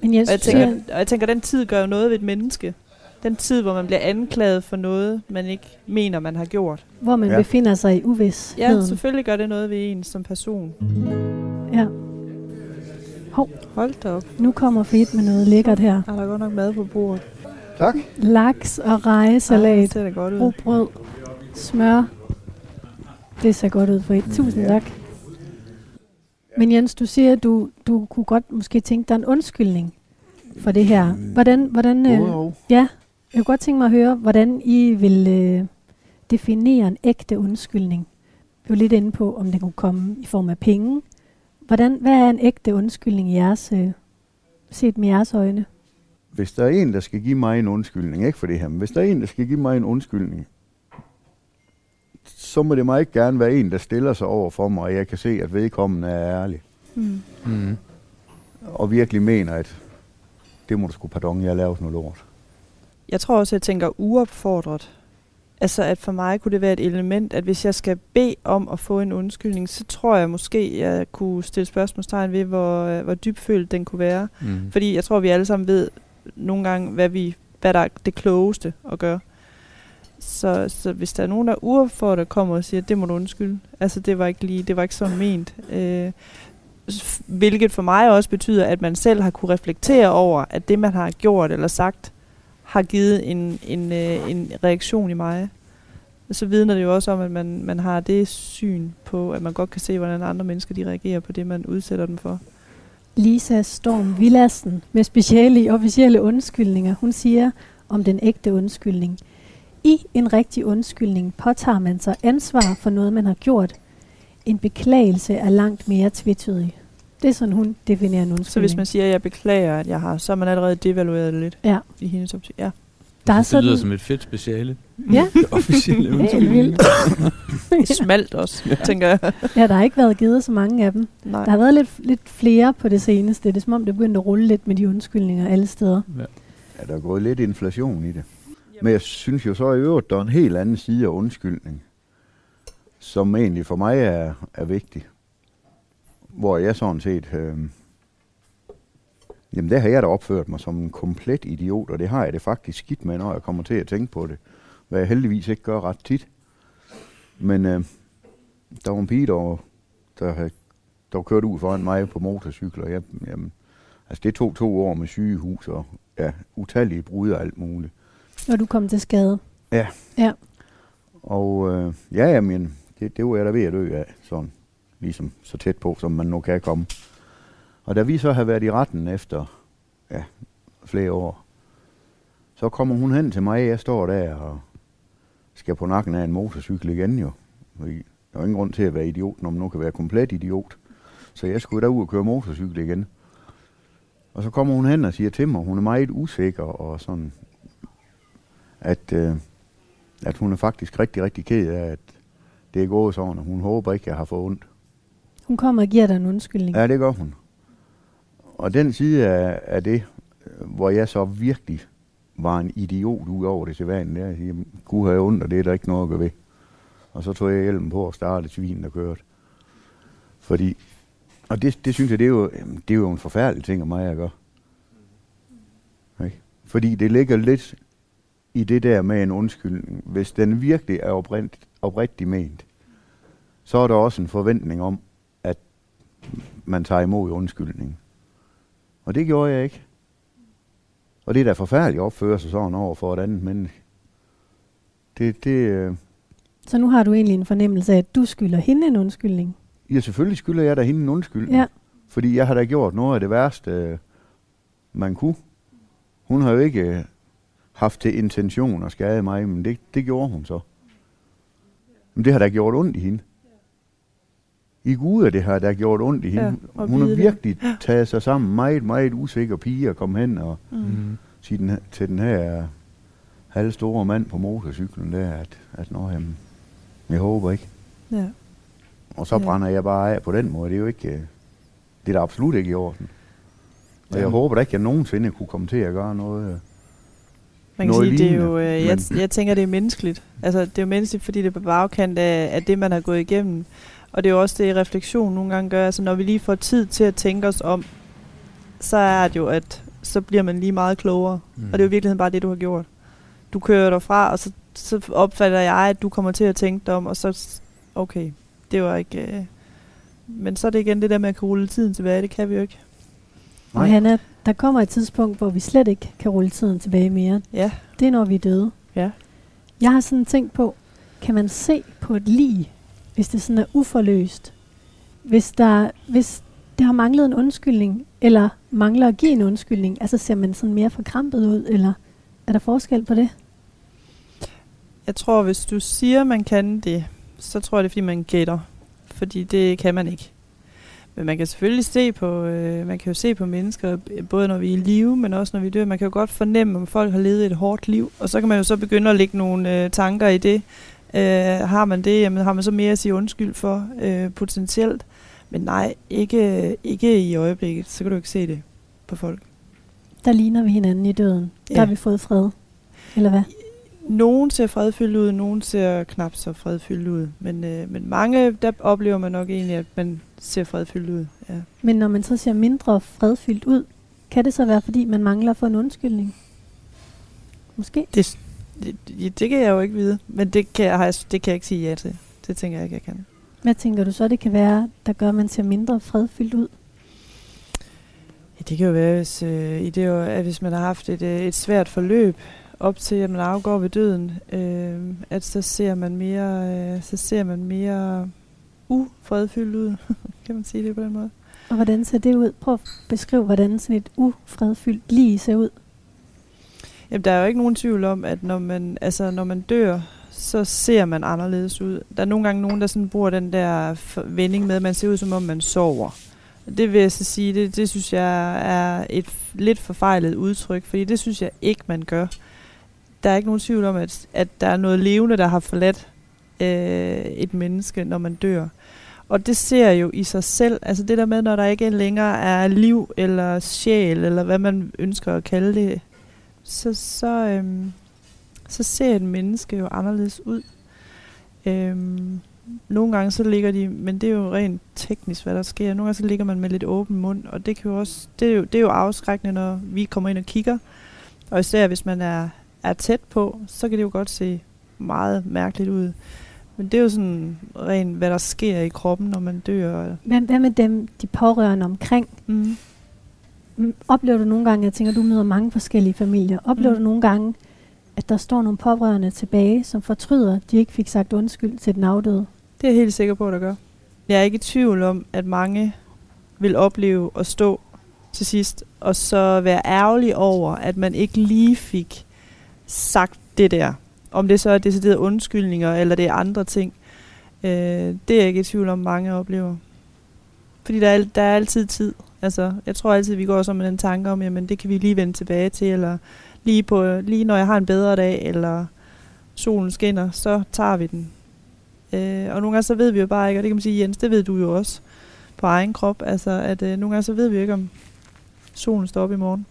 Men Jens, Og jeg tænker, og jeg tænker, den tid gør jo noget ved et menneske. Den tid, hvor man bliver anklaget for noget, man ikke mener, man har gjort. hvor man Ja. befinder sig i uvidsheden. Ja, selvfølgelig gør det noget ved en som person. Ja. Hold da op. Nu kommer Fedt med noget lækkert her. Er der godt nok mad på bordet? Tak. Laks og Ja, rejesalat, det ser godt ud. rugbrød, smør. Det ser godt ud, Fedt. Tusind tak. Men Jens, du siger, at du, du kunne godt måske tænke dig en undskyldning for det her. Hvordan, hvordan, øh, ja, jeg kunne godt tænke mig at høre, hvordan I vil øh, definere en ægte undskyldning. Vi var lidt inde på, om det kunne komme i form af penge. Hvordan, hvad er en ægte undskyldning i jeres, øh, set med jeres øjne? Hvis der er en, der skal give mig en undskyldning, ikke for det her, men hvis der er en, der skal give mig en undskyldning, så må det mig ikke gerne være en, der stiller sig over for mig, og jeg kan se, at vedkommende er ærlig. Mm. Mm. Og virkelig mener, at det må du sgu pardon, jeg har lavet noget lort. Jeg tror også, jeg tænker uopfordret. Altså, at for mig kunne det være et element, at hvis jeg skal bede om at få en undskyldning, så tror jeg måske, jeg kunne stille spørgsmålstegn ved, hvor, øh, hvor dybfølt den kunne være. Mm. Fordi jeg tror, vi alle sammen ved nogle gange, hvad, vi, hvad der er det klogeste at gøre. Så, så hvis der er nogen, der er uopfordret, kommer og siger, det må du undskylde. Altså, det var ikke lige, det var ikke sådan ment. Øh, hvilket for mig også betyder, at man selv har kunne reflektere over, at det, man har gjort eller sagt, har givet en, en, øh, en reaktion i mig. Så vidner det jo også om, at man, man har det syn på, at man godt kan se, hvordan andre mennesker de reagerer på det, man udsætter dem for. Lisa Storm Villassen med speciale i officielle undskyldninger. Hun siger om den ægte undskyldning. I en rigtig undskyldning påtager man sig ansvar for noget, man har gjort. En beklagelse er langt mere tvetydig. Det er sådan, hun definerer en undskyldning. Så hvis man siger, at jeg beklager, at jeg har, så har man allerede devalueret det lidt Ja. i hendes optik. Ja. Der er det lyder sådan- som et fedt speciale. Ja. Officielle Helt undskyldninger. vildt. Smalt også, ja. tænker jeg. Ja, der har ikke været givet så mange af dem. Nej. Der har været lidt, lidt flere på det seneste. Det er som om, det begyndte at rulle lidt med de undskyldninger alle steder. Ja. Ja, der er gået lidt inflation i det. Men jeg synes jo så i øvrigt, der er en helt anden side af undskyldning, som egentlig for mig er, er vigtig. Hvor jeg sådan set... Øh, jamen, der har jeg da opført mig som en komplet idiot, og det har jeg det faktisk skidt med, når jeg kommer til at tænke på det. Hvad jeg heldigvis ikke gør ret tit. Men øh, der var en pige, der, der, havde, der var kørt ud foran mig på motorcykel, og jeg, jamen, altså det tog to år med sygehus og ja, utallige brud og alt muligt. Når du kom til skade. Ja. Ja. Og øh, ja, jamen, det, det var jeg da ved at dø af, sådan ligesom så tæt på, som man nu kan komme. Og da vi så har været i retten efter ja, flere år, så kommer hun hen til mig, jeg står der og skal på nakken af en motorcykel igen jo. Fordi der er ingen grund til at være idiot, når man nu kan være komplet idiot. Så jeg skulle derud og køre motorcykel igen. Og så kommer hun hen og siger til mig, hun er meget usikker og sådan, at, øh, at hun er faktisk rigtig, rigtig ked af, at det er gået sådan, og hun håber ikke, at jeg har fået ondt. Hun kommer og giver dig en undskyldning. Ja, det gør hun. Og den side af, af det, hvor jeg så virkelig var en idiot ud over det til vanen, der, jeg siger, Gud har jeg ondt, og det er der ikke noget at gøre ved. Og så tog jeg hjelmen på og startede svinen, der kørte. Fordi, og det, det synes jeg, det er, jo, det er jo en forfærdelig ting af mig at gøre. Ikke? Fordi det ligger lidt i det der med en undskyldning. Hvis den virkelig er oprigt, oprigtigt ment, så er der også en forventning om, at man tager imod undskyldningen. Og det gjorde jeg ikke. Og det er da forfærdeligt at opføre sig sådan over for et andet menneske. Det, det, øh, Så nu har du egentlig en fornemmelse af, at du skylder hende en undskyldning. ja, selvfølgelig skylder jeg da hende en undskyldning. Ja. Fordi jeg har da gjort noget af det værste, øh, man kunne. Hun har jo ikke øh, haft til intention at skade mig, men det, det gjorde hun så. Men det har da gjort ondt i hende. I Gud, at det har da gjort ondt i hende. Ja, hun har vide det. virkelig taget sig sammen, meget, meget usikker pige at komme hen og Mm. sige den, her- til den her halvstore mand på motorcyklen der, at, at nå, jamen, jeg håber ikke. Ja. Og så Ja. brænder jeg bare af på den måde. Det er jo ikke, øh, det er da absolut ikke i orden. Og jeg håber da ikke, at jeg nogensinde kunne komme til at gøre noget. øh, Man kan Noget sige, det er lignende, jo, øh, jeg, jeg tænker, det er menneskeligt. Altså, det er jo menneskeligt, fordi det er på bagkant af, af det, man har gået igennem. Og det er jo også det, refleksion nogle gange gør. Altså, når vi lige får tid til at tænke os om, så er det jo, at så bliver man lige meget klogere. Mm. Og det er jo i virkeligheden bare det, du har gjort. Du kører derfra, og så, så opfatter jeg, at du kommer til at tænke dig om, og så, okay, det var ikke... Øh, men så er det igen det der med at kunne rulle tiden tilbage, det kan vi jo ikke. Og Hanna, der kommer et tidspunkt, hvor vi slet ikke kan rulle tiden tilbage mere. Ja. Det er, når vi er døde. Ja. Jeg har sådan tænkt på, kan man se på et lig, hvis det sådan er uforløst? Hvis, der, hvis det har manglet en undskyldning, eller mangler at give en undskyldning, altså ser man sådan mere forkrampet ud, eller er der forskel på det? Jeg tror, hvis du siger, man kan det, så tror jeg, det er, fordi man gætter. Fordi det kan man ikke. Men man kan selvfølgelig se på, øh, man kan jo se på mennesker, både når vi er i live, men også når vi dør. Man kan jo godt fornemme, om folk har levet et hårdt liv. Og så kan man jo så begynde at lægge nogle øh, tanker i det. Øh, har man det, jamen har man så mere at sige undskyld for, øh, potentielt. Men nej, ikke, ikke i øjeblikket. Så kan du ikke se det på folk. Der ligner vi hinanden i døden. Der Ja. har vi fået fred. Eller hvad? Nogen ser fredfyldt ud, nogen ser knap så fredfyldt ud. Men, øh, men mange, der oplever man nok egentlig, at man ser fredfyldt ud. Ja. Men når man så ser mindre fredfyldt ud, kan det så være, fordi man mangler få en undskyldning? Måske. Det, Det, det kan jeg jo ikke vide, men det kan, jeg, det kan jeg ikke sige ja til. Det tænker jeg ikke, jeg kan. Hvad tænker du så, det kan være, der gør, at man ser mindre fredfyldt ud? Ja, det kan jo være, hvis, øh, i det, at hvis man har haft et, øh, et svært forløb op til, at man afgår ved døden, øh, at så ser man mere, øh, så ser man mere ufredfyldt ud. kan man sige det på den måde? Og hvordan ser det ud? Prøv at beskrive, hvordan sådan et ufredfyldt lige ser ud. Jamen, der er jo ikke nogen tvivl om, at når man, altså, når man dør, så ser man anderledes ud. Der er nogle gange nogen, der sådan bruger den der vending med, at man ser ud, som om man sover. Det vil jeg så sige, det, det synes jeg er et lidt forfejlet udtryk, fordi det synes jeg ikke, man gør. Der er ikke nogen tvivl om, at, at der er noget levende, der har forladt øh, et menneske, når man dør. Og det ser jo i sig selv, altså det der med, når der ikke længere er liv eller sjæl, eller hvad man ønsker at kalde det, så, så, øhm, så ser et menneske jo anderledes ud. Øhm, nogle gange så ligger de, men det er jo rent teknisk, hvad der sker. Nogle gange så ligger man med lidt åben mund, og det, kan jo også, det, er jo, det er jo afskrækkende, når vi kommer ind og kigger. Og især hvis man er, er tæt på, så kan det jo godt se meget mærkeligt ud. Men det er jo sådan rent, hvad der sker i kroppen, når man dør. Hvad, hvad med dem, de pårørende omkring? Mm. Oplever du nogle gange, jeg tænker, du møder mange forskellige familier, oplever mm. du nogle gange, at der står nogle pårørende tilbage, som fortryder, at de ikke fik sagt undskyld til den afdøde? Det er jeg helt sikker på, at der gør. Jeg er ikke i tvivl om, at mange vil opleve at stå til sidst, og så være ærgerlig over, at man ikke lige fik sagt det der. Om det så er deciderede undskyldninger, eller det er andre ting. Øh, det er jeg ikke i tvivl om, mange oplever. Fordi der er, der er altid tid. Altså, jeg tror altid, vi går så med den tanke om, jamen det kan vi lige vende tilbage til, eller lige, på, lige når jeg har en bedre dag, eller solen skinner, så tager vi den. Øh, og nogle gange så ved vi jo bare ikke, og det kan man sige, Jens, det ved du jo også på egen krop, altså at øh, nogle gange så ved vi ikke, om solen står op i morgen.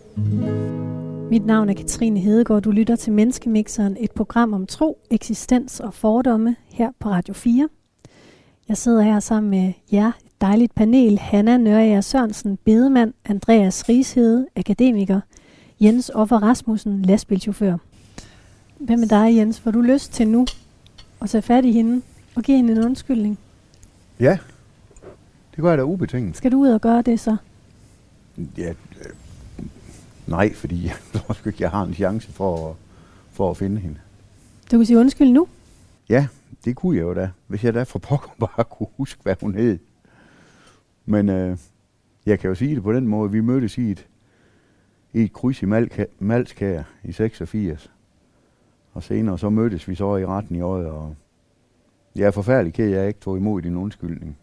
Mit navn er Katrine Hedegaard. Du lytter til Menneskemixeren, et program om tro, eksistens og fordomme her på Radio 4. Jeg sidder her sammen med jer, dejligt panel. Hanna Nørager Sørensen, bedemand, Andreas Rishede, akademiker, Jens Offer Rasmussen, lastbilchauffør. Hvem med dig, Jens? Får du lyst til nu at tage fat i hende og give hende en undskyldning? Ja, det gør jeg da ubetinget. Skal du ud og gøre det så? Ja, øh, nej, fordi jeg tror ikke, jeg har en chance for at, for at finde hende. Du kan sige undskyld nu? Ja, det kunne jeg jo da, hvis jeg da for pokker bare kunne huske, hvad hun hed. Men øh, jeg kan jo sige det på den måde, vi mødtes i et, i et kryds i Malskær i 86. Og senere så mødtes vi så i retten i øjet, og jeg er forfærdelig ked, jeg ikke tog imod din undskyldning.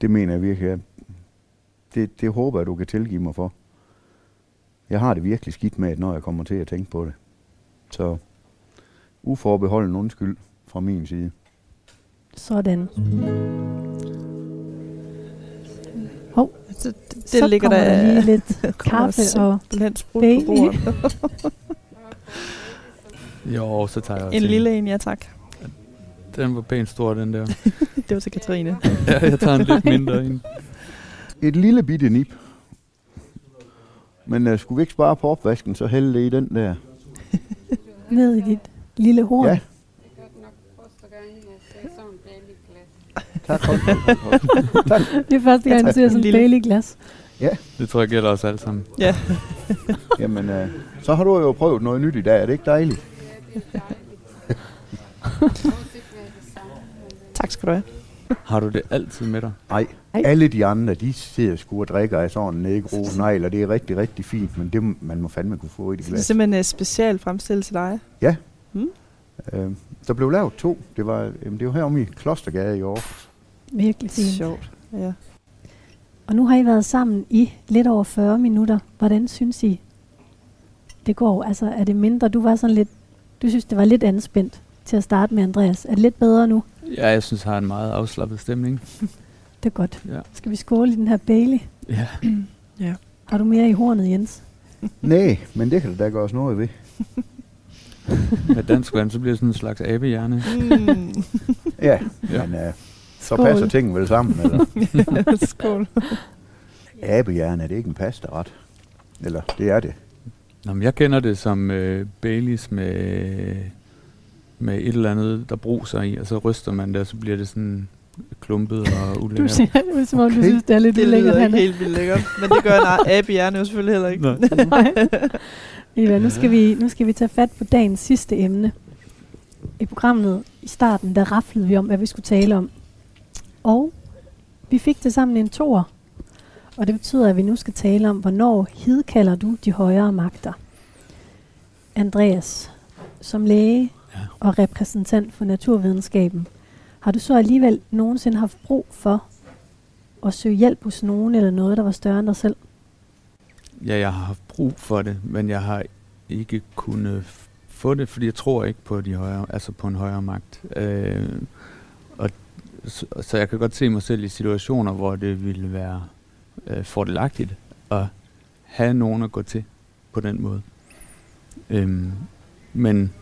Det mener jeg virkelig. Det, det håber jeg, du kan tilgive mig for. Jeg har det virkelig skidt med, når jeg kommer til at tænke på det. Så uforbeholden undskyld fra min side. Sådan. Hov, så, det, så ligger der, der lige lidt kaffe og baby. På jo, så tager jeg også En lille en, ja tak. Den var pænt stor, den der. det var til Katrine. ja, jeg tager en lidt mindre en. Et lille bitte nip. Men uh, skulle vi ikke spare på opvasken, så hælde det i den der. Ned i dit lille horn. Ja. Tak, hold, hold, hold. tak. Det er første gang, du ser sådan en Bailey-glas. Ja. Det tror jeg gælder os alle sammen. Ja. Jamen, uh, så har du jo prøvet noget nyt i dag. Er det ikke dejligt? tak skal du have. Har du det altid med dig? Nej. Alle de andre, de sidder sgu og drikker af sådan en negro negl, og det er rigtig, rigtig fint, men det man må fandme kunne få i det glas. Det er simpelthen uh, specielt fremstillet til dig? Ja. Hmm? Øh, der blev lavet to. Det var, jamen, det var heromme i Klostergade i Aarhus. Virkelig fint. Sjovt, ja. Og nu har I været sammen i lidt over 40 minutter. Hvordan synes I, det går? Altså, er det mindre? Du var sådan lidt, du synes, det var lidt anspændt til at starte med, Andreas. Er det lidt bedre nu? Ja, jeg synes, jeg har en meget afslappet stemning. det er godt. Ja. Skal vi skåle i den her Bailey? Ja. ja. Har du mere i hornet, Jens? Nej, men det kan da gøre os noget ved. Med dansk vand, så bliver det sådan en slags abehjerne. Mm. ja, ja, men uh, så Skål. passer tingene vel sammen, eller? Skål. Abehjerne, er det ikke en pastaret? Eller, det er det. Nå, men jeg kender det som øh, Baileys med, med et eller andet, der bruser i, og så ryster man det, og så bliver det sådan klumpet og Du ulækkert. siger det som om du synes, det er lidt Det ulækkert, lyder ikke helt vildt lækkert, men det gør en hjerne jo selvfølgelig heller ikke. Nej. Nej. Eva, nu skal, vi, nu skal vi tage fat på dagens sidste emne. I programmet i starten, der raflede vi om, hvad vi skulle tale om. Og vi fik det sammen en tor. Og det betyder, at vi nu skal tale om, hvornår hidkalder du de højere magter. Andreas, som læge Ja. og repræsentant for naturvidenskaben, har du så alligevel nogensinde haft brug for at søge hjælp hos nogen eller noget, der var større end dig selv? Ja, jeg har haft brug for det, men jeg har ikke kunnet få det, fordi jeg tror ikke på de højere, altså på en højere magt. Øh, så, så jeg kan godt se mig selv i situationer, hvor det ville være øh, fordelagtigt at have nogen at gå til på den måde. Øhm, men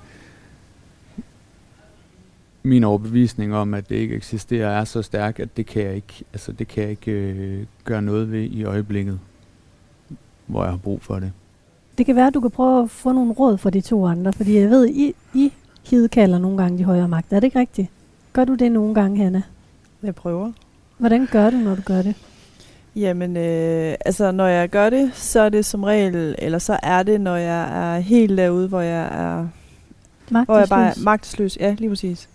min overbevisning om, at det ikke eksisterer, er så stærk, at det kan jeg ikke, altså det kan jeg ikke øh, gøre noget ved i øjeblikket hvor jeg har brug for det. Det kan være, at du kan prøve at få nogle råd fra de to andre, fordi jeg ved, I, I hidkalder nogle gange de højere magter. Er det ikke rigtigt? Gør du det nogle gange, Hanna? Jeg prøver. Hvordan gør du, når du gør det? Jamen, øh, altså når jeg gør det, så er det som regel, eller så er det, når jeg er helt derude, hvor jeg er hvor jeg bare er Magtesløs? magtesløs. Ja, lige præcis.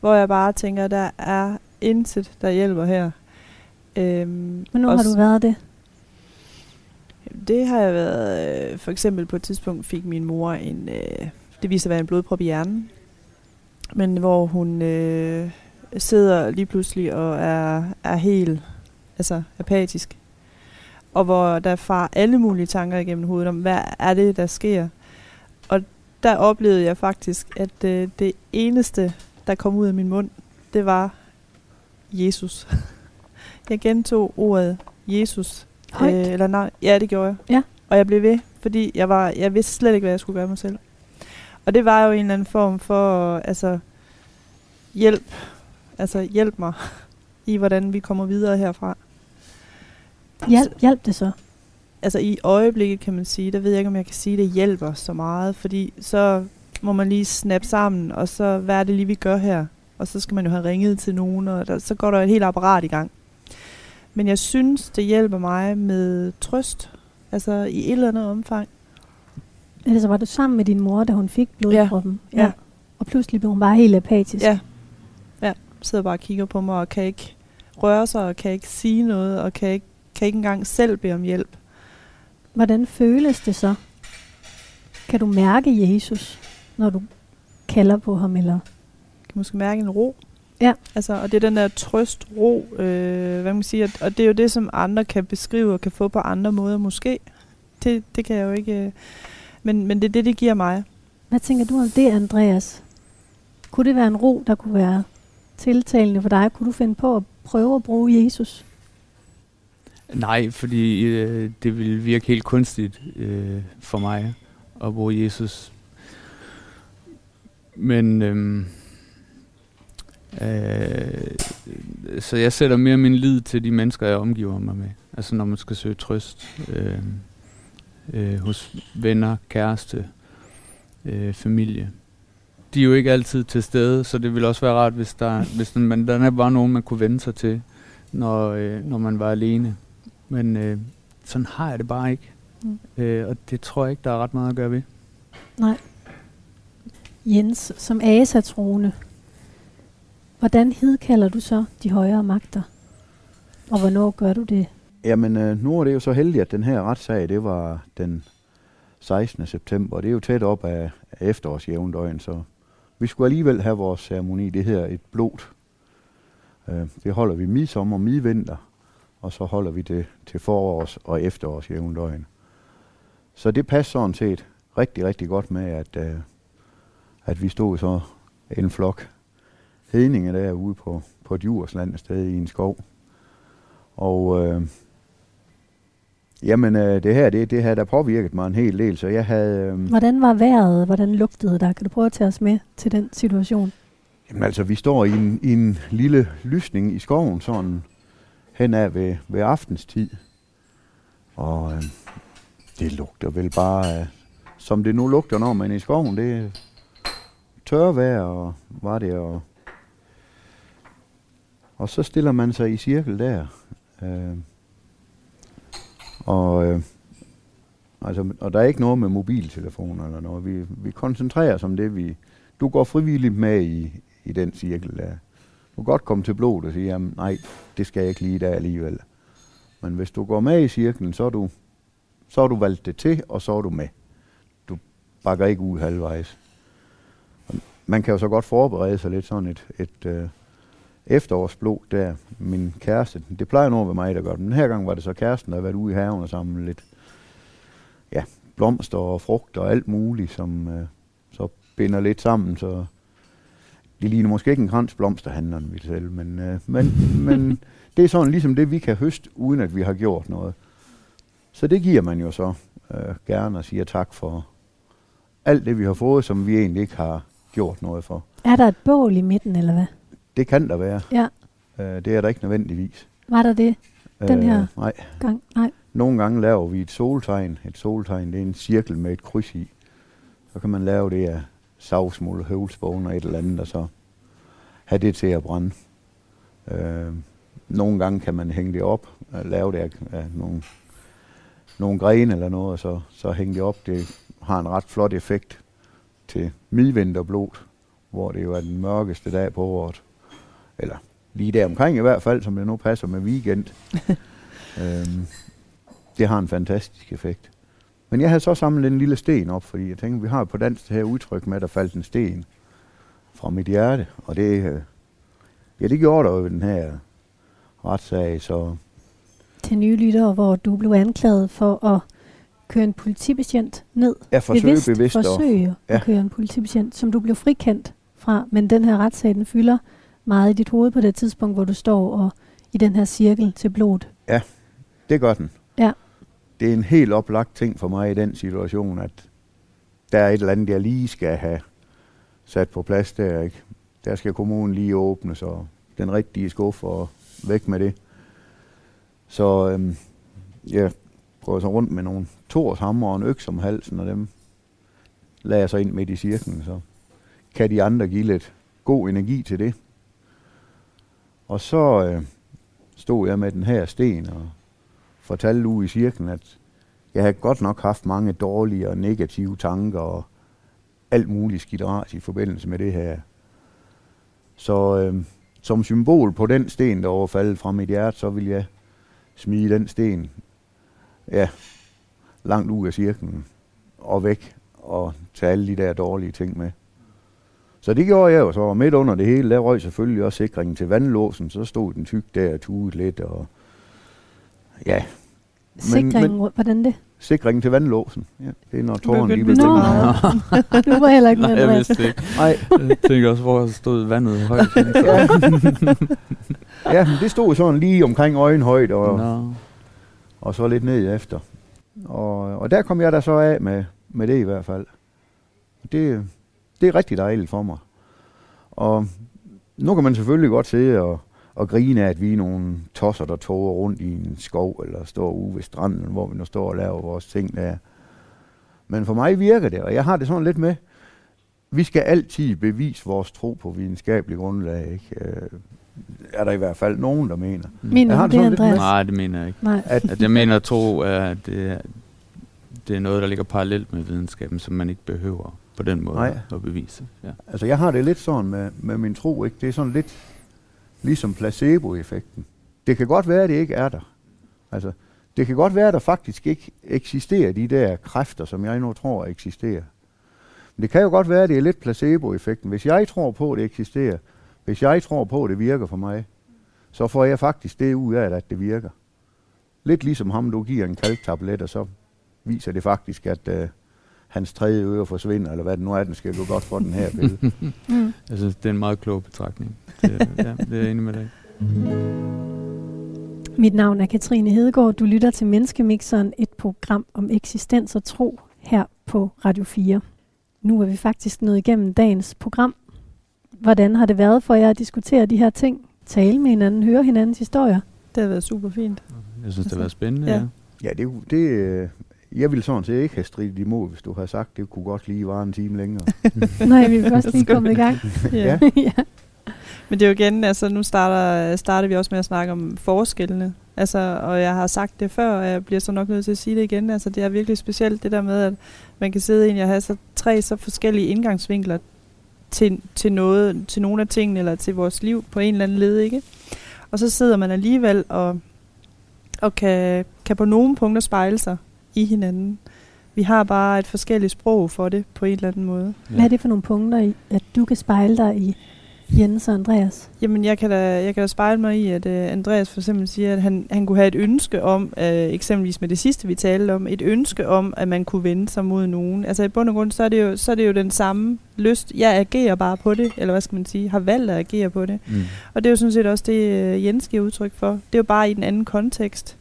Hvor jeg bare tænker, der er intet, der hjælper her. Øhm, Hvornår har du været det? Det har jeg været, øh, for eksempel på et tidspunkt fik min mor en, øh, det viser at være en blodprop i hjernen, men hvor hun øh, sidder lige pludselig og er, er helt altså apatisk, og hvor der far alle mulige tanker igennem hovedet om, hvad er det, der sker. Og der oplevede jeg faktisk, at øh, det eneste, der kom ud af min mund, det var Jesus. Jeg gentog ordet Jesus Højt? Øh, eller nej, ja, det gjorde jeg. Ja. Og jeg blev ved, fordi jeg, var, jeg vidste slet ikke, hvad jeg skulle gøre mig selv. Og det var jo en eller anden form for altså, hjælp. Altså hjælp mig i, hvordan vi kommer videre herfra. Hjælp, hjælp det så. Altså i øjeblikket kan man sige, der ved jeg ikke, om jeg kan sige, det hjælper så meget. Fordi så må man lige snappe sammen, og så hvad er det lige, vi gør her? Og så skal man jo have ringet til nogen, og der, så går der et helt apparat i gang. Men jeg synes, det hjælper mig med trøst. Altså i et eller andet omfang. Altså var du sammen med din mor, da hun fik blodproppen? Ja. Og pludselig blev hun bare helt apatisk? Ja. Ja, sidder bare og kigger på mig, og kan ikke røre sig, og kan ikke sige noget, og kan ikke, kan ikke engang selv bede om hjælp. Hvordan føles det så? Kan du mærke Jesus, når du kalder på ham? Eller? kan måske mærke en ro. Ja. Altså, og det er den der trøst, ro, øh, hvad man siger, og det er jo det, som andre kan beskrive og kan få på andre måder måske. Det, det kan jeg jo ikke, øh, men, men det er det, det giver mig. Hvad tænker du om det, Andreas? Kunne det være en ro, der kunne være tiltalende for dig? Kunne du finde på at prøve at bruge Jesus? Nej, fordi øh, det ville virke helt kunstigt øh, for mig at bruge Jesus. Men øh, øh, så jeg sætter mere min lid til de mennesker, jeg omgiver mig med. Altså når man skal søge trøst øh, øh, hos venner, kæreste, øh, familie. De er jo ikke altid til stede, så det ville også være rart, hvis der, hvis der, man, der var nogen, man kunne vende sig til, når, øh, når man var alene. Men øh, sådan har jeg det bare ikke. Mm. Øh, og det tror jeg ikke, der er ret meget at gøre ved. Nej. Jens, som asatroende, hvordan hidkalder du så de højere magter? Og hvornår gør du det? Jamen, øh, nu er det jo så heldigt, at den her retssag, det var den 16. september. Det er jo tæt op af, af efterårsjævndøgn, så vi skulle alligevel have vores ceremoni. Det her et blot. Øh, det holder vi midsommer og midvinter, og så holder vi det til forårs- og efterårsjævndøgn. Så det passer sådan set rigtig, rigtig godt med, at, øh, at vi stod så en flok hedninger derude på, på et jursland sted i en skov. Og øh, jamen, øh, det her, det, det havde der påvirket mig en hel del, så jeg havde... Øh, Hvordan var vejret? Hvordan lugtede der? Kan du prøve at tage os med til den situation? Jamen altså, vi står i en, i en lille lysning i skoven, sådan hen af ved, ved aftenstid. Og øh, det lugter vel bare af som det nu lugter, når man er i skoven. Det er tørvejr, og var det, og, og så stiller man sig i cirkel der. Øh, og, øh, altså, og der er ikke noget med mobiltelefoner eller noget. Vi, vi koncentrerer os om det, vi... Du går frivilligt med i, i den cirkel der. Du kan godt komme til blod og sige, jamen nej, det skal jeg ikke lige der alligevel. Men hvis du går med i cirklen, så er du, så er du valgt det til, og så er du med. Du bakker ikke ud halvvejs. Man kan jo så godt forberede sig lidt sådan et, et øh, efterårsblod der. Min kæreste, det plejer nu at være mig, der gør det. Men her gang var det så kæresten, der har været ude i haven og sammen lidt ja, blomster og frugt og alt muligt, som øh, så binder lidt sammen, så det ligner måske ikke en krans blomsterhandleren, vi selv, men, øh, men, men det er sådan ligesom det, vi kan høste, uden at vi har gjort noget. Så det giver man jo så øh, gerne og siger tak for alt det, vi har fået, som vi egentlig ikke har gjort noget for. Er der et bål i midten, eller hvad? Det kan der være. Ja. Øh, det er der ikke nødvendigvis. Var der det den her øh, nej. gang? Nej. Nogle gange laver vi et soltegn. Et soltegn, det er en cirkel med et kryds i. Så kan man lave det af savsmuld, høvlsbogen og et eller andet, og så have det til at brænde. Øh, nogle gange kan man hænge det op, og lave det af, af nogle, nogle grene eller noget, og så, så hænge det op. Det har en ret flot effekt til midvinterblod, hvor det jo er den mørkeste dag på året. Eller lige der omkring i hvert fald, som det nu passer med weekend. øhm, det har en fantastisk effekt. Men jeg havde så samlet en lille sten op, fordi jeg tænkte, vi har på dansk det her udtryk med, at der faldt en sten fra mit hjerte. Og det, øh, ja, det gjorde der jo den her retssag, så... Til nye lyttere, hvor du blev anklaget for at køre en politibetjent ned. Ja, forsøge bevidst, bevidst forsøge ja. at køre en politibetjent, som du blev frikendt fra. Men den her retssag, den fylder meget i dit hoved på det tidspunkt, hvor du står og i den her cirkel til blodet. Ja, det gør den. Ja. Det er en helt oplagt ting for mig i den situation, at der er et eller andet, jeg lige skal have sat på plads der. Ikke? Der skal kommunen lige åbne, så den rigtige skuffe og væk med det. Så øhm, jeg går så rundt med nogle tors hammer og en øks om halsen, og dem lader jeg så ind midt i cirklen, så kan de andre give lidt god energi til det. Og så øh, stod jeg med den her sten og fortalte ude i cirklen, at jeg havde godt nok haft mange dårlige og negative tanker og alt muligt skidt i forbindelse med det her. Så øh, som symbol på den sten, der overfaldt fra mit hjerte, så vil jeg smide den sten ja, langt ud af cirklen og væk og tage alle de der dårlige ting med. Så det gjorde jeg jo så, og midt under det hele, der røg selvfølgelig også sikringen til vandlåsen, så stod den tyk der og tuget lidt, og ja. Sikringen, men, hvordan det? Sikringen til vandlåsen, ja. Det er når tårnen lige blev meget. du var heller ikke med, Nej, jeg vidste ikke. Nej. Jeg tænker også, hvor stod vandet højt. ja. ja, men det stod sådan lige omkring øjenhøjde, og, no. og så lidt ned efter. Og, og der kom jeg da så af med, med det i hvert fald. Det, det er rigtig dejligt for mig. Og nu kan man selvfølgelig godt se og, og grine af, at vi er nogle tosser, der toger rundt i en skov, eller står ude ved stranden, hvor vi nu står og laver vores ting der. Men for mig virker det, og jeg har det sådan lidt med, vi skal altid bevise vores tro på videnskabelig grundlag, ikke? Øh, er der i hvert fald nogen, der mener. Mener jeg du det, Andreas? Nej, det mener jeg ikke. Nej. At, at jeg mener at tro, at det, det er noget, der ligger parallelt med videnskaben, som man ikke behøver på den måde Nej. at bevise. Ja. Altså jeg har det lidt sådan med, med min tro, ikke? det er sådan lidt ligesom placeboeffekten. Det kan godt være, at det ikke er der. Altså, det kan godt være, at der faktisk ikke eksisterer de der kræfter, som jeg nu tror eksisterer. Men det kan jo godt være, at det er lidt placeboeffekten. Hvis jeg tror på, at det eksisterer, hvis jeg tror på, at det virker for mig, så får jeg faktisk det ud af, at det virker. Lidt ligesom ham, du giver en kalktablet, og så viser det faktisk, at uh, hans tredje øre forsvinder, eller hvad det nu er, den skal gå godt for den her billede. mm. Jeg synes, det er en meget klog betragtning. Det, ja, det er jeg enig med dig. Mit navn er Katrine Hedegaard. Du lytter til Menneskemixeren, et program om eksistens og tro her på Radio 4. Nu er vi faktisk nået igennem dagens program. Hvordan har det været for jer at diskutere de her ting? Tale med hinanden, høre hinandens historier? Det har været super fint. Jeg synes, det har været spændende, Ja. ja. ja, det, det, øh, jeg ville sådan set ikke have stridt imod, hvis du havde sagt, det kunne godt lige vare en time længere. Nej, vi er først lige kommet i gang. Ja. ja. Men det er jo igen, altså nu starter, starter vi også med at snakke om forskellene. Altså, og jeg har sagt det før, og jeg bliver så nok nødt til at sige det igen. Altså, det er virkelig specielt det der med, at man kan sidde egentlig og have så tre så forskellige indgangsvinkler til, til, noget, til nogle af tingene, eller til vores liv på en eller anden led, ikke? Og så sidder man alligevel og, og kan, kan på nogle punkter spejle sig i hinanden. Vi har bare et forskelligt sprog for det på en eller anden måde. Hvad er det for nogle punkter, at du kan spejle dig i Jens og Andreas? Jamen, jeg kan da, jeg kan da spejle mig i, at uh, Andreas for eksempel siger, at han, han kunne have et ønske om, uh, eksempelvis med det sidste, vi talte om, et ønske om, at man kunne vende sig mod nogen. Altså i bund og grund, så er det jo, så er det jo den samme lyst. Jeg agerer bare på det, eller hvad skal man sige, har valgt at agere på det. Mm. Og det er jo sådan set også det, uh, Jens giver udtryk for. Det er jo bare i den anden kontekst.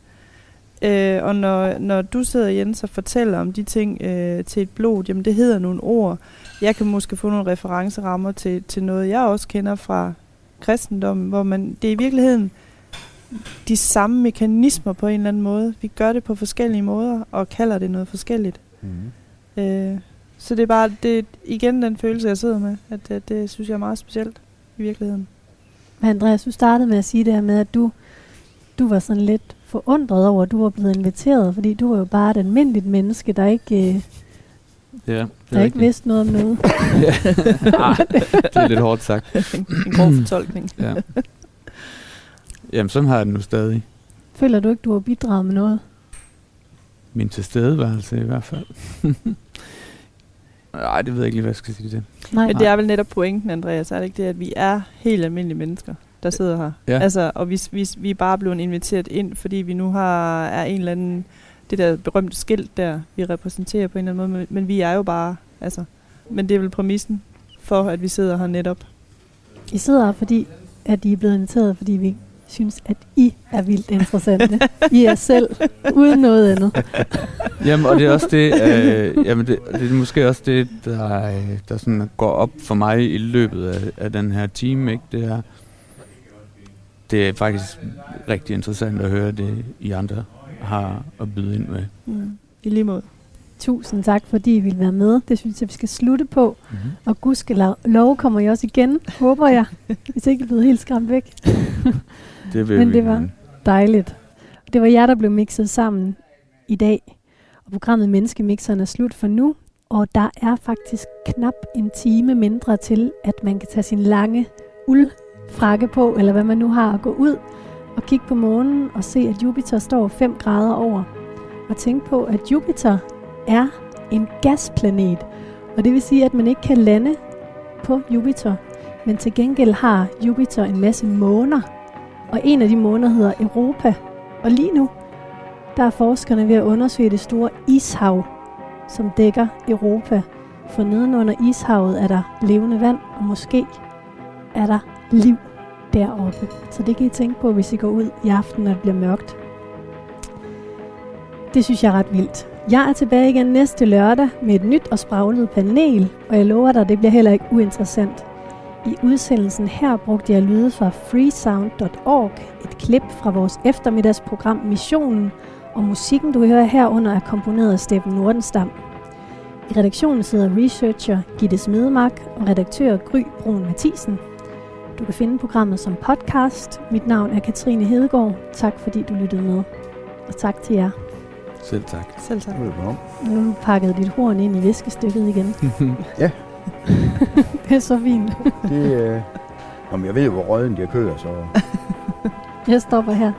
Øh, og når, når du sidder, Jens, og fortæller om de ting øh, til et blod, jamen det hedder nogle ord. Jeg kan måske få nogle referencerammer til, til noget, jeg også kender fra kristendommen, hvor man, det er i virkeligheden de samme mekanismer på en eller anden måde. Vi gør det på forskellige måder, og kalder det noget forskelligt. Mm. Øh, så det er bare det igen den følelse, jeg sidder med, at det, det synes jeg er meget specielt i virkeligheden. Men Andreas, du startede med at sige det her med, at du, du var sådan lidt forundret over, at du var blevet inviteret, fordi du var jo bare et almindeligt menneske, der ikke, øh, Ja, det der ikke vidste noget om noget. Ej, det er lidt hårdt sagt. en, en grov fortolkning. Ja. Jamen, sådan har jeg det nu stadig. Føler du ikke, du har bidraget med noget? Min tilstedeværelse i hvert fald. Nej, det ved jeg ikke lige, hvad jeg skal sige til det. Nej. Men det er vel netop pointen, Andreas, er det ikke det, at vi er helt almindelige mennesker, der sidder her? Ja. Altså, og vi, vi, vi er bare blevet inviteret ind, fordi vi nu har er en eller anden, det der berømte skilt der, vi repræsenterer på en eller anden måde, men, men vi er jo bare, altså, men det er vel præmissen for, at vi sidder her netop. I sidder her, fordi at I er blevet inviteret, fordi vi synes, at I er vildt interessante. I er selv, uden noget andet. Jamen, og det er også det, øh, jamen det, det er måske også det, der, øh, der sådan går op for mig i løbet af, af den her time, ikke? Det er, det er faktisk rigtig interessant at høre det, I andre har at byde ind med. Mm. I lige måde. Tusind tak, fordi I vil være med. Det synes jeg, vi skal slutte på. Mm-hmm. Og gudskelov lov kommer I også igen, håber jeg. Hvis ikke I er blevet helt skræmt væk. Det vil Men det var dejligt. Det var jer, der blev mixet sammen i dag. Og programmet Menneskemixeren er slut for nu. Og der er faktisk knap en time mindre til, at man kan tage sin lange frakke på, eller hvad man nu har, at gå ud og kigge på månen og se, at Jupiter står 5 grader over. Og tænk på, at Jupiter er en gasplanet. Og det vil sige, at man ikke kan lande på Jupiter. Men til gengæld har Jupiter en masse måner. Og en af de måneder hedder Europa. Og lige nu, der er forskerne ved at undersøge det store ishav, som dækker Europa. For nedenunder ishavet er der levende vand, og måske er der liv deroppe. Så det kan I tænke på, hvis I går ud i aften, når det bliver mørkt. Det synes jeg er ret vildt. Jeg er tilbage igen næste lørdag med et nyt og spraglet panel, og jeg lover dig, det bliver heller ikke uinteressant. I udsendelsen her brugte jeg lyde fra freesound.org, et klip fra vores eftermiddagsprogram Missionen, og musikken, du hører herunder, er komponeret af Steffen Nordenstam. I redaktionen sidder researcher Gitte Smedemark og redaktør Gry Brun Mathisen. Du kan finde programmet som podcast. Mit navn er Katrine Hedegaard. Tak fordi du lyttede med. Og tak til jer. Selv tak. Selv tak. Velbekomme. Nu har du pakket dit horn ind i viskestykket igen. Ja. det er så fint. Det, øh, jamen, jeg ved jo, hvor røden de kører, så Jeg stopper her.